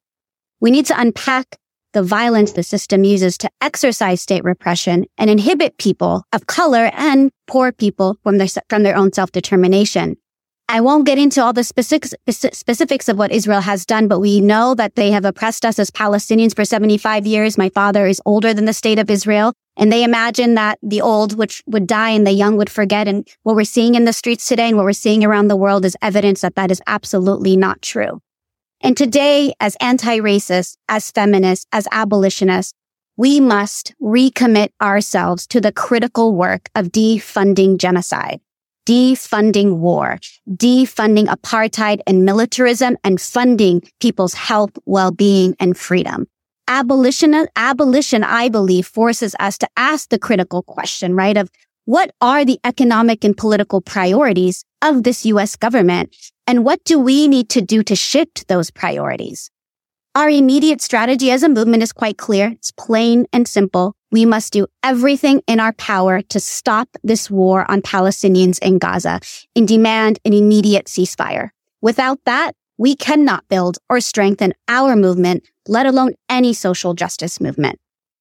we need to unpack the violence the system uses to exercise state repression and inhibit people of color and poor people from their, from their own self-determination. I won't get into all the specifics, specifics of what Israel has done, but we know that they have oppressed us as Palestinians for 75 years. My father is older than the state of Israel. And they imagine that the old would, would die and the young would forget. And what we're seeing in the streets today and what we're seeing around the world is evidence that that is absolutely not true. And today, as anti-racists, as feminists, as abolitionists, we must recommit ourselves to the critical work of defunding genocide, defunding war, defunding apartheid and militarism, and funding people's health, well-being, and freedom abolition, abolition, I believe, forces us to ask the critical question, right? Of What are the economic and political priorities of this U.S. government? And what do we need to do to shift those priorities? Our immediate strategy as a movement is quite clear. It's plain and simple. We must do everything in our power to stop this war on Palestinians in Gaza and demand an immediate ceasefire. Without that, we cannot build or strengthen our movement, let alone any social justice movement.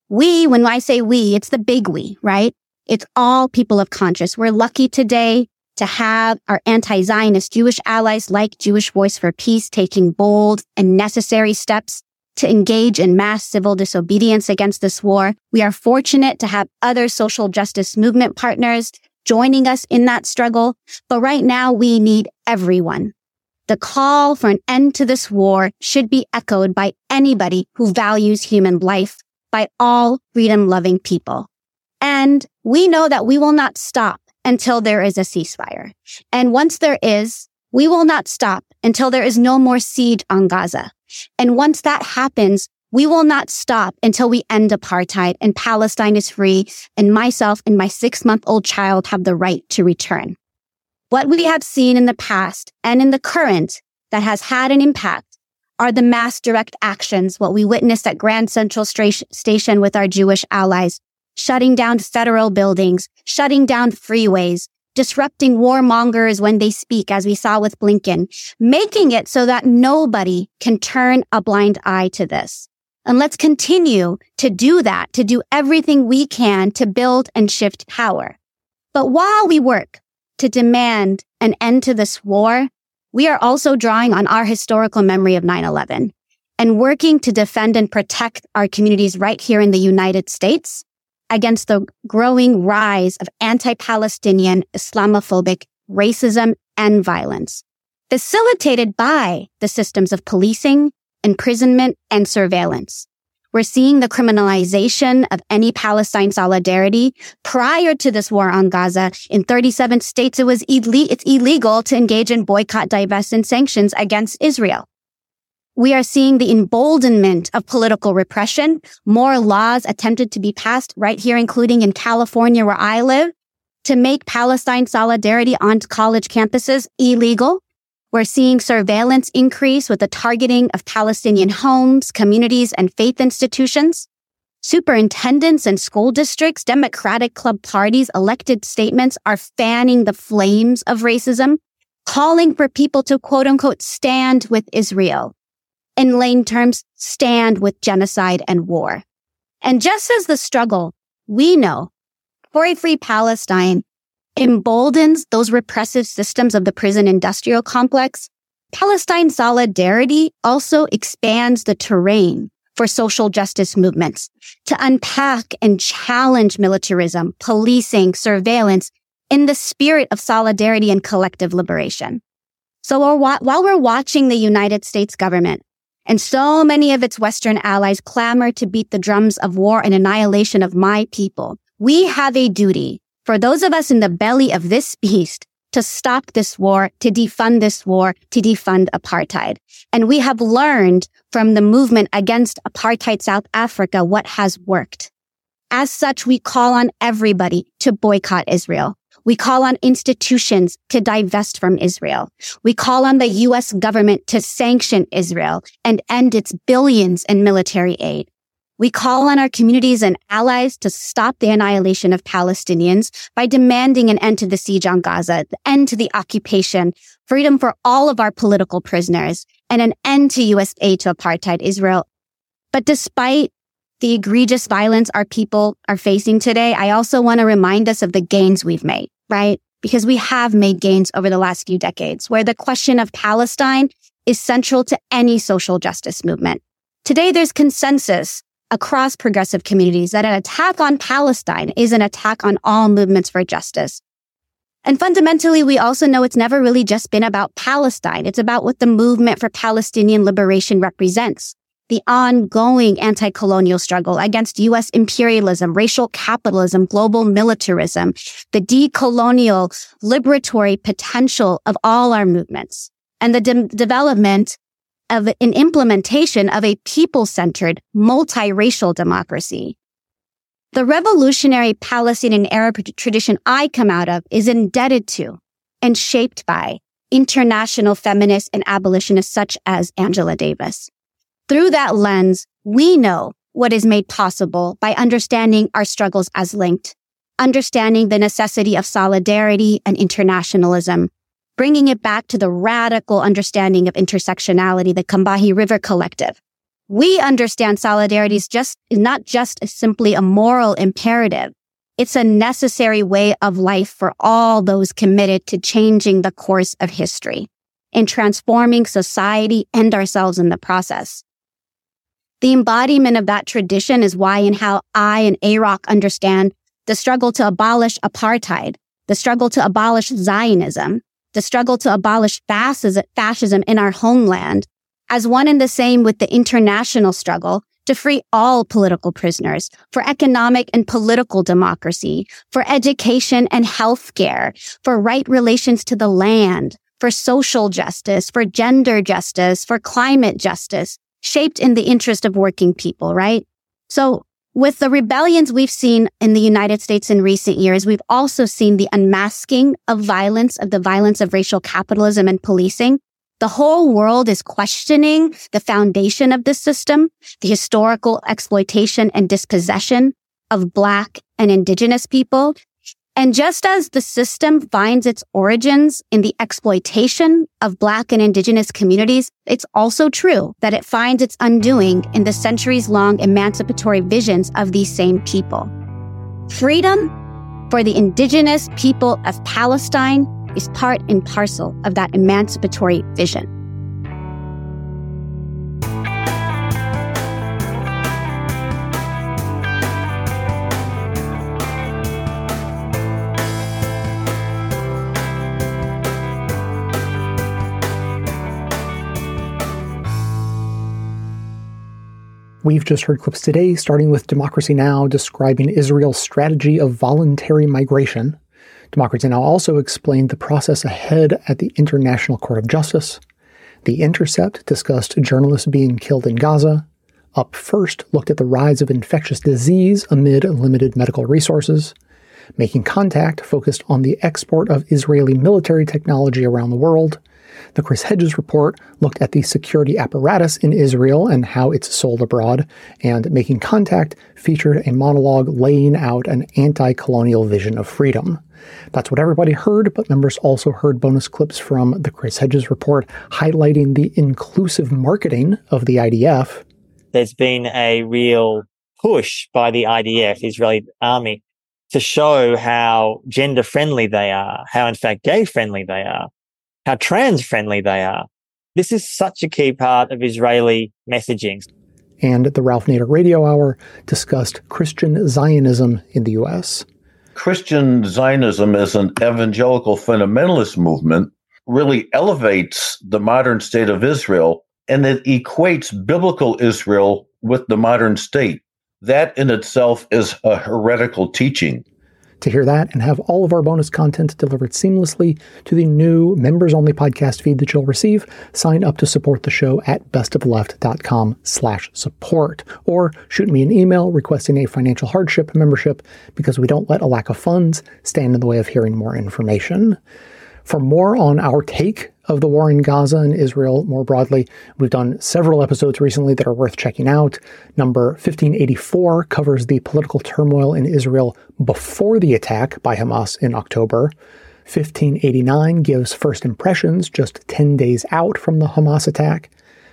We, when I say we, it's the big we, right? It's all people of conscience. We're lucky today to have our anti-Zionist Jewish allies like Jewish Voice for Peace taking bold and necessary steps to engage in mass civil disobedience against this war. We are fortunate to have other social justice movement partners joining us in that struggle. But right now we need everyone. The call for an end to this war should be echoed by anybody who values human life, by all freedom loving people. And we know that we will not stop until there is a ceasefire. And once there is, we will not stop until there is no more siege on Gaza. And once that happens, we will not stop until we end apartheid and Palestine is free and myself and my six month old child have the right to return. What we have seen in the past and in the current that has had an impact are the mass direct actions, what we witnessed at Grand Central Station with our Jewish allies, shutting down federal buildings, shutting down freeways, disrupting warmongers when they speak, as we saw with Blinken, making it so that nobody can turn a blind eye to this. And let's continue to do that, to do everything we can to build and shift power. But while we work to demand an end to this war, we are also drawing on our historical memory of 9-11 and working to defend and protect our communities right here in the United States against the growing rise of anti-Palestinian Islamophobic racism and violence, facilitated by the systems of policing, imprisonment, and surveillance. We're seeing the criminalization of any Palestine solidarity. Prior to this war on Gaza, in 37 states, it was it's illegal to engage in boycott, divest, and sanctions against Israel. We are seeing the emboldenment of political repression. More laws attempted to be passed right here, including in California where I live, to make Palestine solidarity on college campuses illegal. We're seeing surveillance increase with the targeting of Palestinian homes, communities, and faith institutions. Superintendents and school districts, Democratic club parties, elected statements are fanning the flames of racism, calling for people to quote unquote stand with Israel in lane terms, stand with genocide and war. And just as the struggle we know for a free Palestine emboldens those repressive systems of the prison industrial complex, Palestine solidarity also expands the terrain for social justice movements to unpack and challenge militarism, policing, surveillance in the spirit of solidarity and collective liberation. So while we're watching the United States government and so many of its Western allies clamor to beat the drums of war and annihilation of my people. We have a duty for those of us in the belly of this beast to stop this war, to defund this war, to defund apartheid. And we have learned from the movement against apartheid South Africa what has worked. As such, we call on everybody to boycott Israel. We call on institutions to divest from Israel. We call on the U.S. government to sanction Israel and end its billions in military aid. We call on our communities and allies to stop the annihilation of Palestinians by demanding an end to the siege on Gaza, the end to the occupation, freedom for all of our political prisoners, and an end to U.S. aid to apartheid Israel. But despite the egregious violence our people are facing today, I also want to remind us of the gains we've made, right? Because we have made gains over the last few decades where the question of Palestine is central to any social justice movement. Today, there's consensus across progressive communities that an attack on Palestine is an attack on all movements for justice. And fundamentally, we also know it's never really just been about Palestine. It's about what the movement for Palestinian liberation represents the ongoing anti-colonial struggle against U.S. imperialism, racial capitalism, global militarism, the decolonial liberatory potential of all our movements, and the de- development of an implementation of a people-centered, multiracial democracy. The revolutionary Palestinian Arab tradition I come out of is indebted to and shaped by international feminists and abolitionists such as Angela Davis. Through that lens, we know what is made possible by understanding our struggles as linked, understanding the necessity of solidarity and internationalism, bringing it back to the radical understanding of intersectionality, the Combahee River Collective. We understand solidarity is just, is not just simply a moral imperative. It's a necessary way of life for all those committed to changing the course of history and transforming society and ourselves in the process. The embodiment of that tradition is why and how I and AROC understand the struggle to abolish apartheid, the struggle to abolish Zionism, the struggle to abolish fascism in our homeland as one and the same with the international struggle to free all political prisoners, for economic and political democracy, for education and health care, for right relations to the land, for social justice, for gender justice, for climate justice, shaped in the interest of working people, right? So with the rebellions we've seen in the United States in recent years, we've also seen the unmasking of violence, of the violence of racial capitalism and policing. The whole world is questioning the foundation of this system, the historical exploitation and dispossession of Black and Indigenous people, and just as the system finds its origins in the exploitation of Black and Indigenous communities, it's also true that it finds its undoing in the centuries long emancipatory visions of these same people. Freedom for the Indigenous people of Palestine is part and parcel of that emancipatory vision. We've just heard clips today, starting with Democracy Now! describing Israel's strategy of voluntary migration. Democracy Now! also explained the process ahead at the International Court of Justice. The Intercept discussed journalists being killed in Gaza. Up First looked at the rise of infectious disease amid limited medical resources. Making Contact focused on the export of Israeli military technology around the world. The Chris Hedges report looked at the security apparatus in Israel and how it's sold abroad, and Making Contact featured a monologue laying out an anti colonial vision of freedom. That's what everybody heard, but members also heard bonus clips from the Chris Hedges report highlighting the inclusive marketing of the IDF. There's been a real push by the IDF, Israeli army, to show how gender friendly they are, how in fact gay friendly they are how trans friendly they are. This is such a key part of Israeli messaging. And the Ralph Nader Radio Hour discussed Christian Zionism in the U.S. Christian Zionism as an evangelical fundamentalist movement really elevates the modern state of Israel and it equates biblical Israel with the modern state. That in itself is a heretical teaching. To hear that and have all of our bonus content delivered seamlessly to the new members only podcast feed that you'll receive, sign up to support the show at bestofleft.com slash support or shoot me an email requesting a financial hardship membership because we don't let a lack of funds stand in the way of hearing more information. For more on our take of the war in Gaza and Israel more broadly. We've done several episodes recently that are worth checking out. Number 1584 covers the political turmoil in Israel before the attack by Hamas in October. 1589 gives first impressions just 10 days out from the Hamas attack.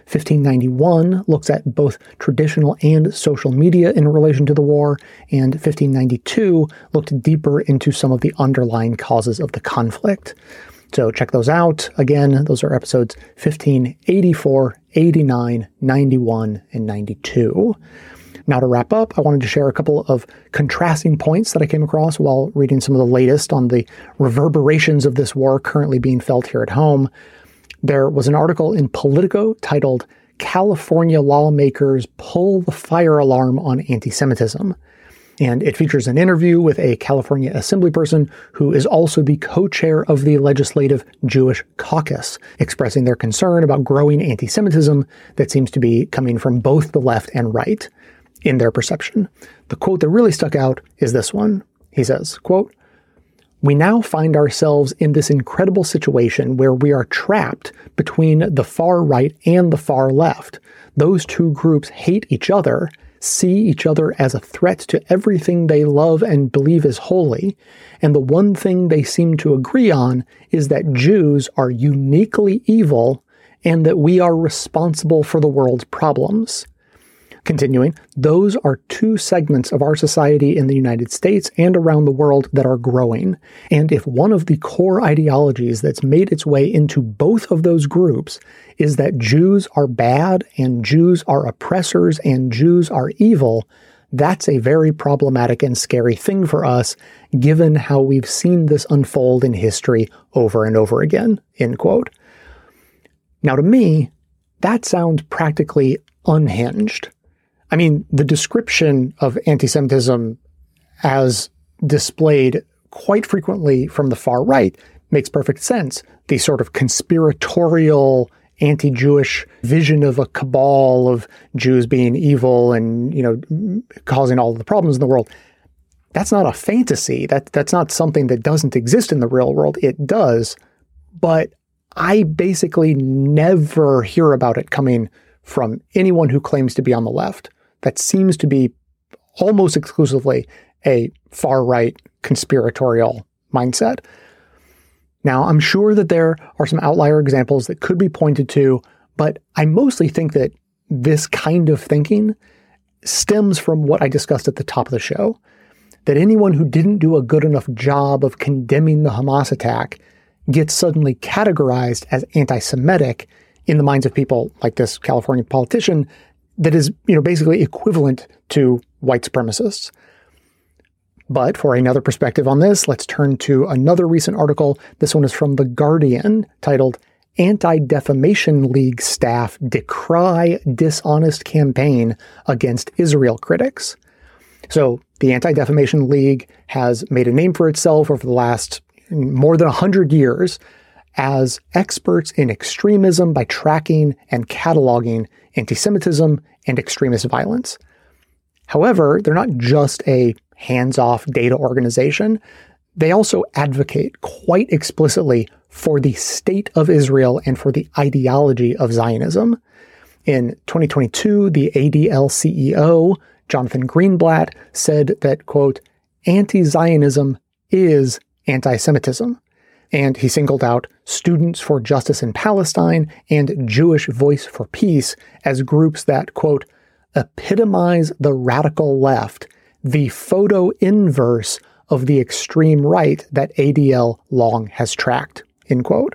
1591 looks at both traditional and social media in relation to the war, and 1592 looked deeper into some of the underlying causes of the conflict. So check those out. Again, those are episodes 15, 84, 89, 91, and 92. Now, to wrap up, I wanted to share a couple of contrasting points that I came across while reading some of the latest on the reverberations of this war currently being felt here at home. There was an article in Politico titled California Lawmakers Pull the Fire Alarm on Anti Semitism and it features an interview with a California assemblyperson who is also the co-chair of the Legislative Jewish Caucus, expressing their concern about growing anti-Semitism that seems to be coming from both the left and right. in their perception. The quote that really stuck out is this one. He says, quote, we now find ourselves in this incredible situation where we are trapped between the far right and the far left. Those two groups hate each other, see each other as a threat to everything they love and believe is holy, and the one thing they seem to agree on is that Jews are uniquely evil and that we are responsible for the world's problems. Continuing, those are two segments of our society in the United States and around the world that are growing. And if one of the core ideologies that's made its way into both of those groups is that Jews are bad and Jews are oppressors and Jews are evil, that's a very problematic and scary thing for us, given how we've seen this unfold in history over and over again. End quote. Now, to me, that sounds practically unhinged. I mean, the description of anti Semitism as displayed quite frequently from the far right makes perfect sense. The sort of conspiratorial anti Jewish vision of a cabal of Jews being evil and, you know, causing all the problems in the world. That's not a fantasy. That, that's not something that doesn't exist in the real world. It does. But I basically never hear about it coming from anyone who claims to be on the left that seems to be almost exclusively a far right conspiratorial mindset. Now, I'm sure that there are some outlier examples that could be pointed to, but I mostly think that this kind of thinking stems from what I discussed at the top of the show that anyone who didn't do a good enough job of condemning the Hamas attack gets suddenly categorized as anti Semitic in the minds of people like this California politician that is, you know, basically equivalent to white supremacists. But for another perspective on this, let's turn to another recent article. This one is from The Guardian, titled Anti Defamation League Staff Decry Dishonest Campaign Against Israel Critics. So, the Anti Defamation League has made a name for itself over the last more than 100 years as experts in extremism by tracking and cataloging anti Semitism and extremist violence. However, they're not just a hands off data organization, they also advocate quite explicitly for the state of Israel and for the ideology of Zionism. In 2022, the ADL CEO, Jonathan Greenblatt, said that, quote, anti Zionism is anti Semitism and he singled out Students for Justice in Palestine and Jewish Voice for Peace as groups that, quote, epitomize the radical left, the photo inverse of the extreme right that ADL long has tracked, end quote.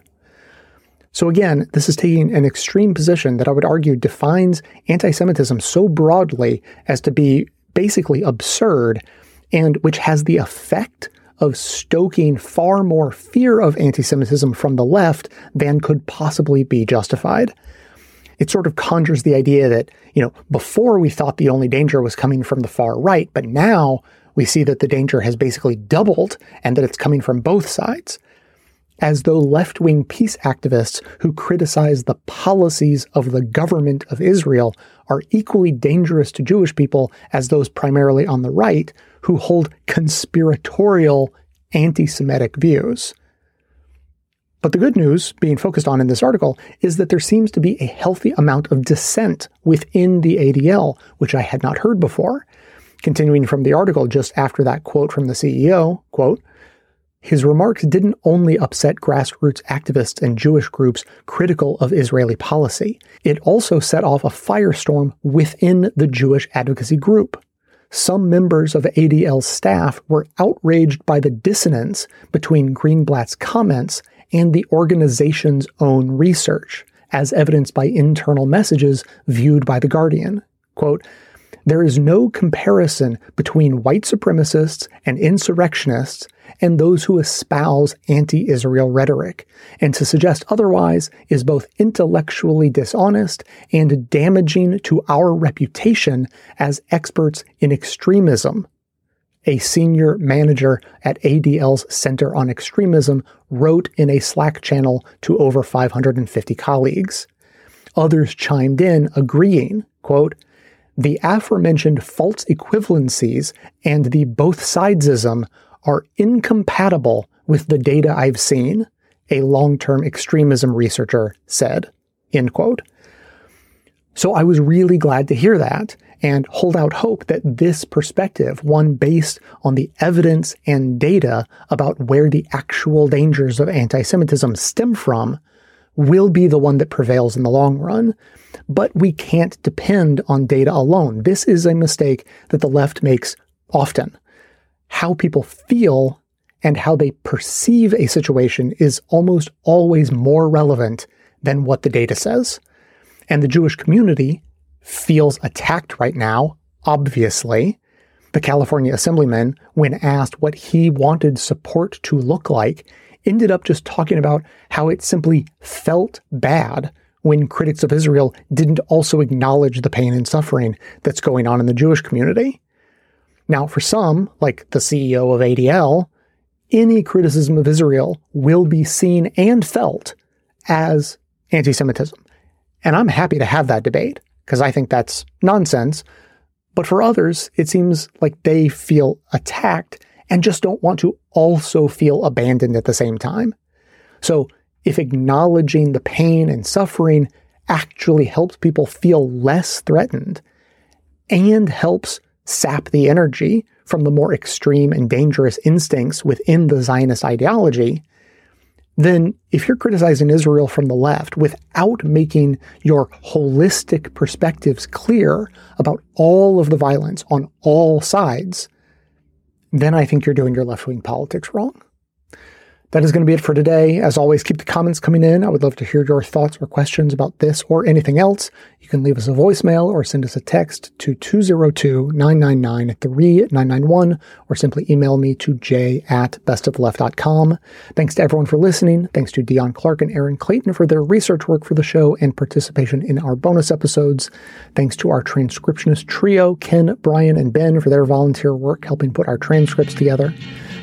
So again, this is taking an extreme position that I would argue defines anti Semitism so broadly as to be basically absurd and which has the effect of stoking far more fear of anti Semitism from the left than could possibly be justified. It sort of conjures the idea that, you know, before we thought the only danger was coming from the far right, but now we see that the danger has basically doubled and that it's coming from both sides. As though left wing peace activists who criticize the policies of the government of Israel are equally dangerous to Jewish people as those primarily on the right who hold conspiratorial anti Semitic views. But the good news being focused on in this article is that there seems to be a healthy amount of dissent within the ADL, which I had not heard before. Continuing from the article just after that quote from the CEO, quote, his remarks didn't only upset grassroots activists and Jewish groups critical of Israeli policy, it also set off a firestorm within the Jewish advocacy group some members of ADL's staff were outraged by the dissonance between Greenblatt's comments and the organization's own research, as evidenced by internal messages viewed by The Guardian. Quote, there is no comparison between white supremacists and insurrectionists and those who espouse anti Israel rhetoric, and to suggest otherwise is both intellectually dishonest and damaging to our reputation as experts in extremism. A senior manager at ADL's Center on Extremism wrote in a Slack channel to over 550 colleagues. Others chimed in, agreeing, quote, the aforementioned false equivalencies and the both sidesism are incompatible with the data I've seen, a long term extremism researcher said. End quote. So I was really glad to hear that and hold out hope that this perspective, one based on the evidence and data about where the actual dangers of anti Semitism stem from, will be the one that prevails in the long run. But we can't depend on data alone. This is a mistake that the left makes often. How people feel and how they perceive a situation is almost always more relevant than what the data says. And the Jewish community feels attacked right now, obviously. The California Assemblyman, when asked what he wanted support to look like, ended up just talking about how it simply felt bad when critics of Israel didn't also acknowledge the pain and suffering that's going on in the Jewish community. Now, for some, like the CEO of ADL, any criticism of Israel will be seen and felt as anti Semitism. And I'm happy to have that debate because I think that's nonsense. But for others, it seems like they feel attacked and just don't want to also feel abandoned at the same time. So, if acknowledging the pain and suffering actually helps people feel less threatened and helps sap the energy from the more extreme and dangerous instincts within the Zionist ideology, then if you're criticizing Israel from the left without making your holistic perspectives clear about all of the violence on all sides, then I think you're doing your left wing politics wrong. That is going to be it for today. As always, keep the comments coming in. I would love to hear your thoughts or questions about this or anything else. You can leave us a voicemail or send us a text to 202-999-3991 or simply email me to j at bestoftheleft.com. Thanks to everyone for listening. Thanks to Dion Clark and Aaron Clayton for their research work for the show and participation in our bonus episodes. Thanks to our transcriptionist trio, Ken, Brian, and Ben for their volunteer work helping put our transcripts together.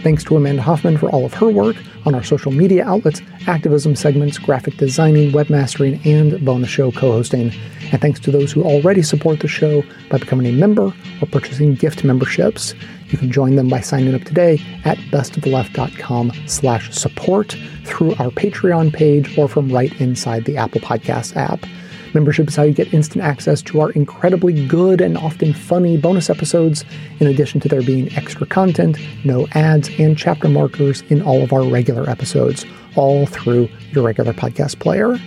Thanks to Amanda Hoffman for all of her work on our social media outlets, activism segments, graphic designing, webmastering, and bonus show co hosting. And thanks to those who already support the show by becoming a member or purchasing gift memberships. You can join them by signing up today at bestoftheleft.com slash support through our Patreon page or from right inside the Apple Podcast app. Membership is how you get instant access to our incredibly good and often funny bonus episodes, in addition to there being extra content, no ads, and chapter markers in all of our regular episodes, all through your regular podcast player.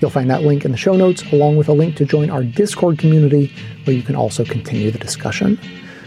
You'll find that link in the show notes, along with a link to join our Discord community, where you can also continue the discussion.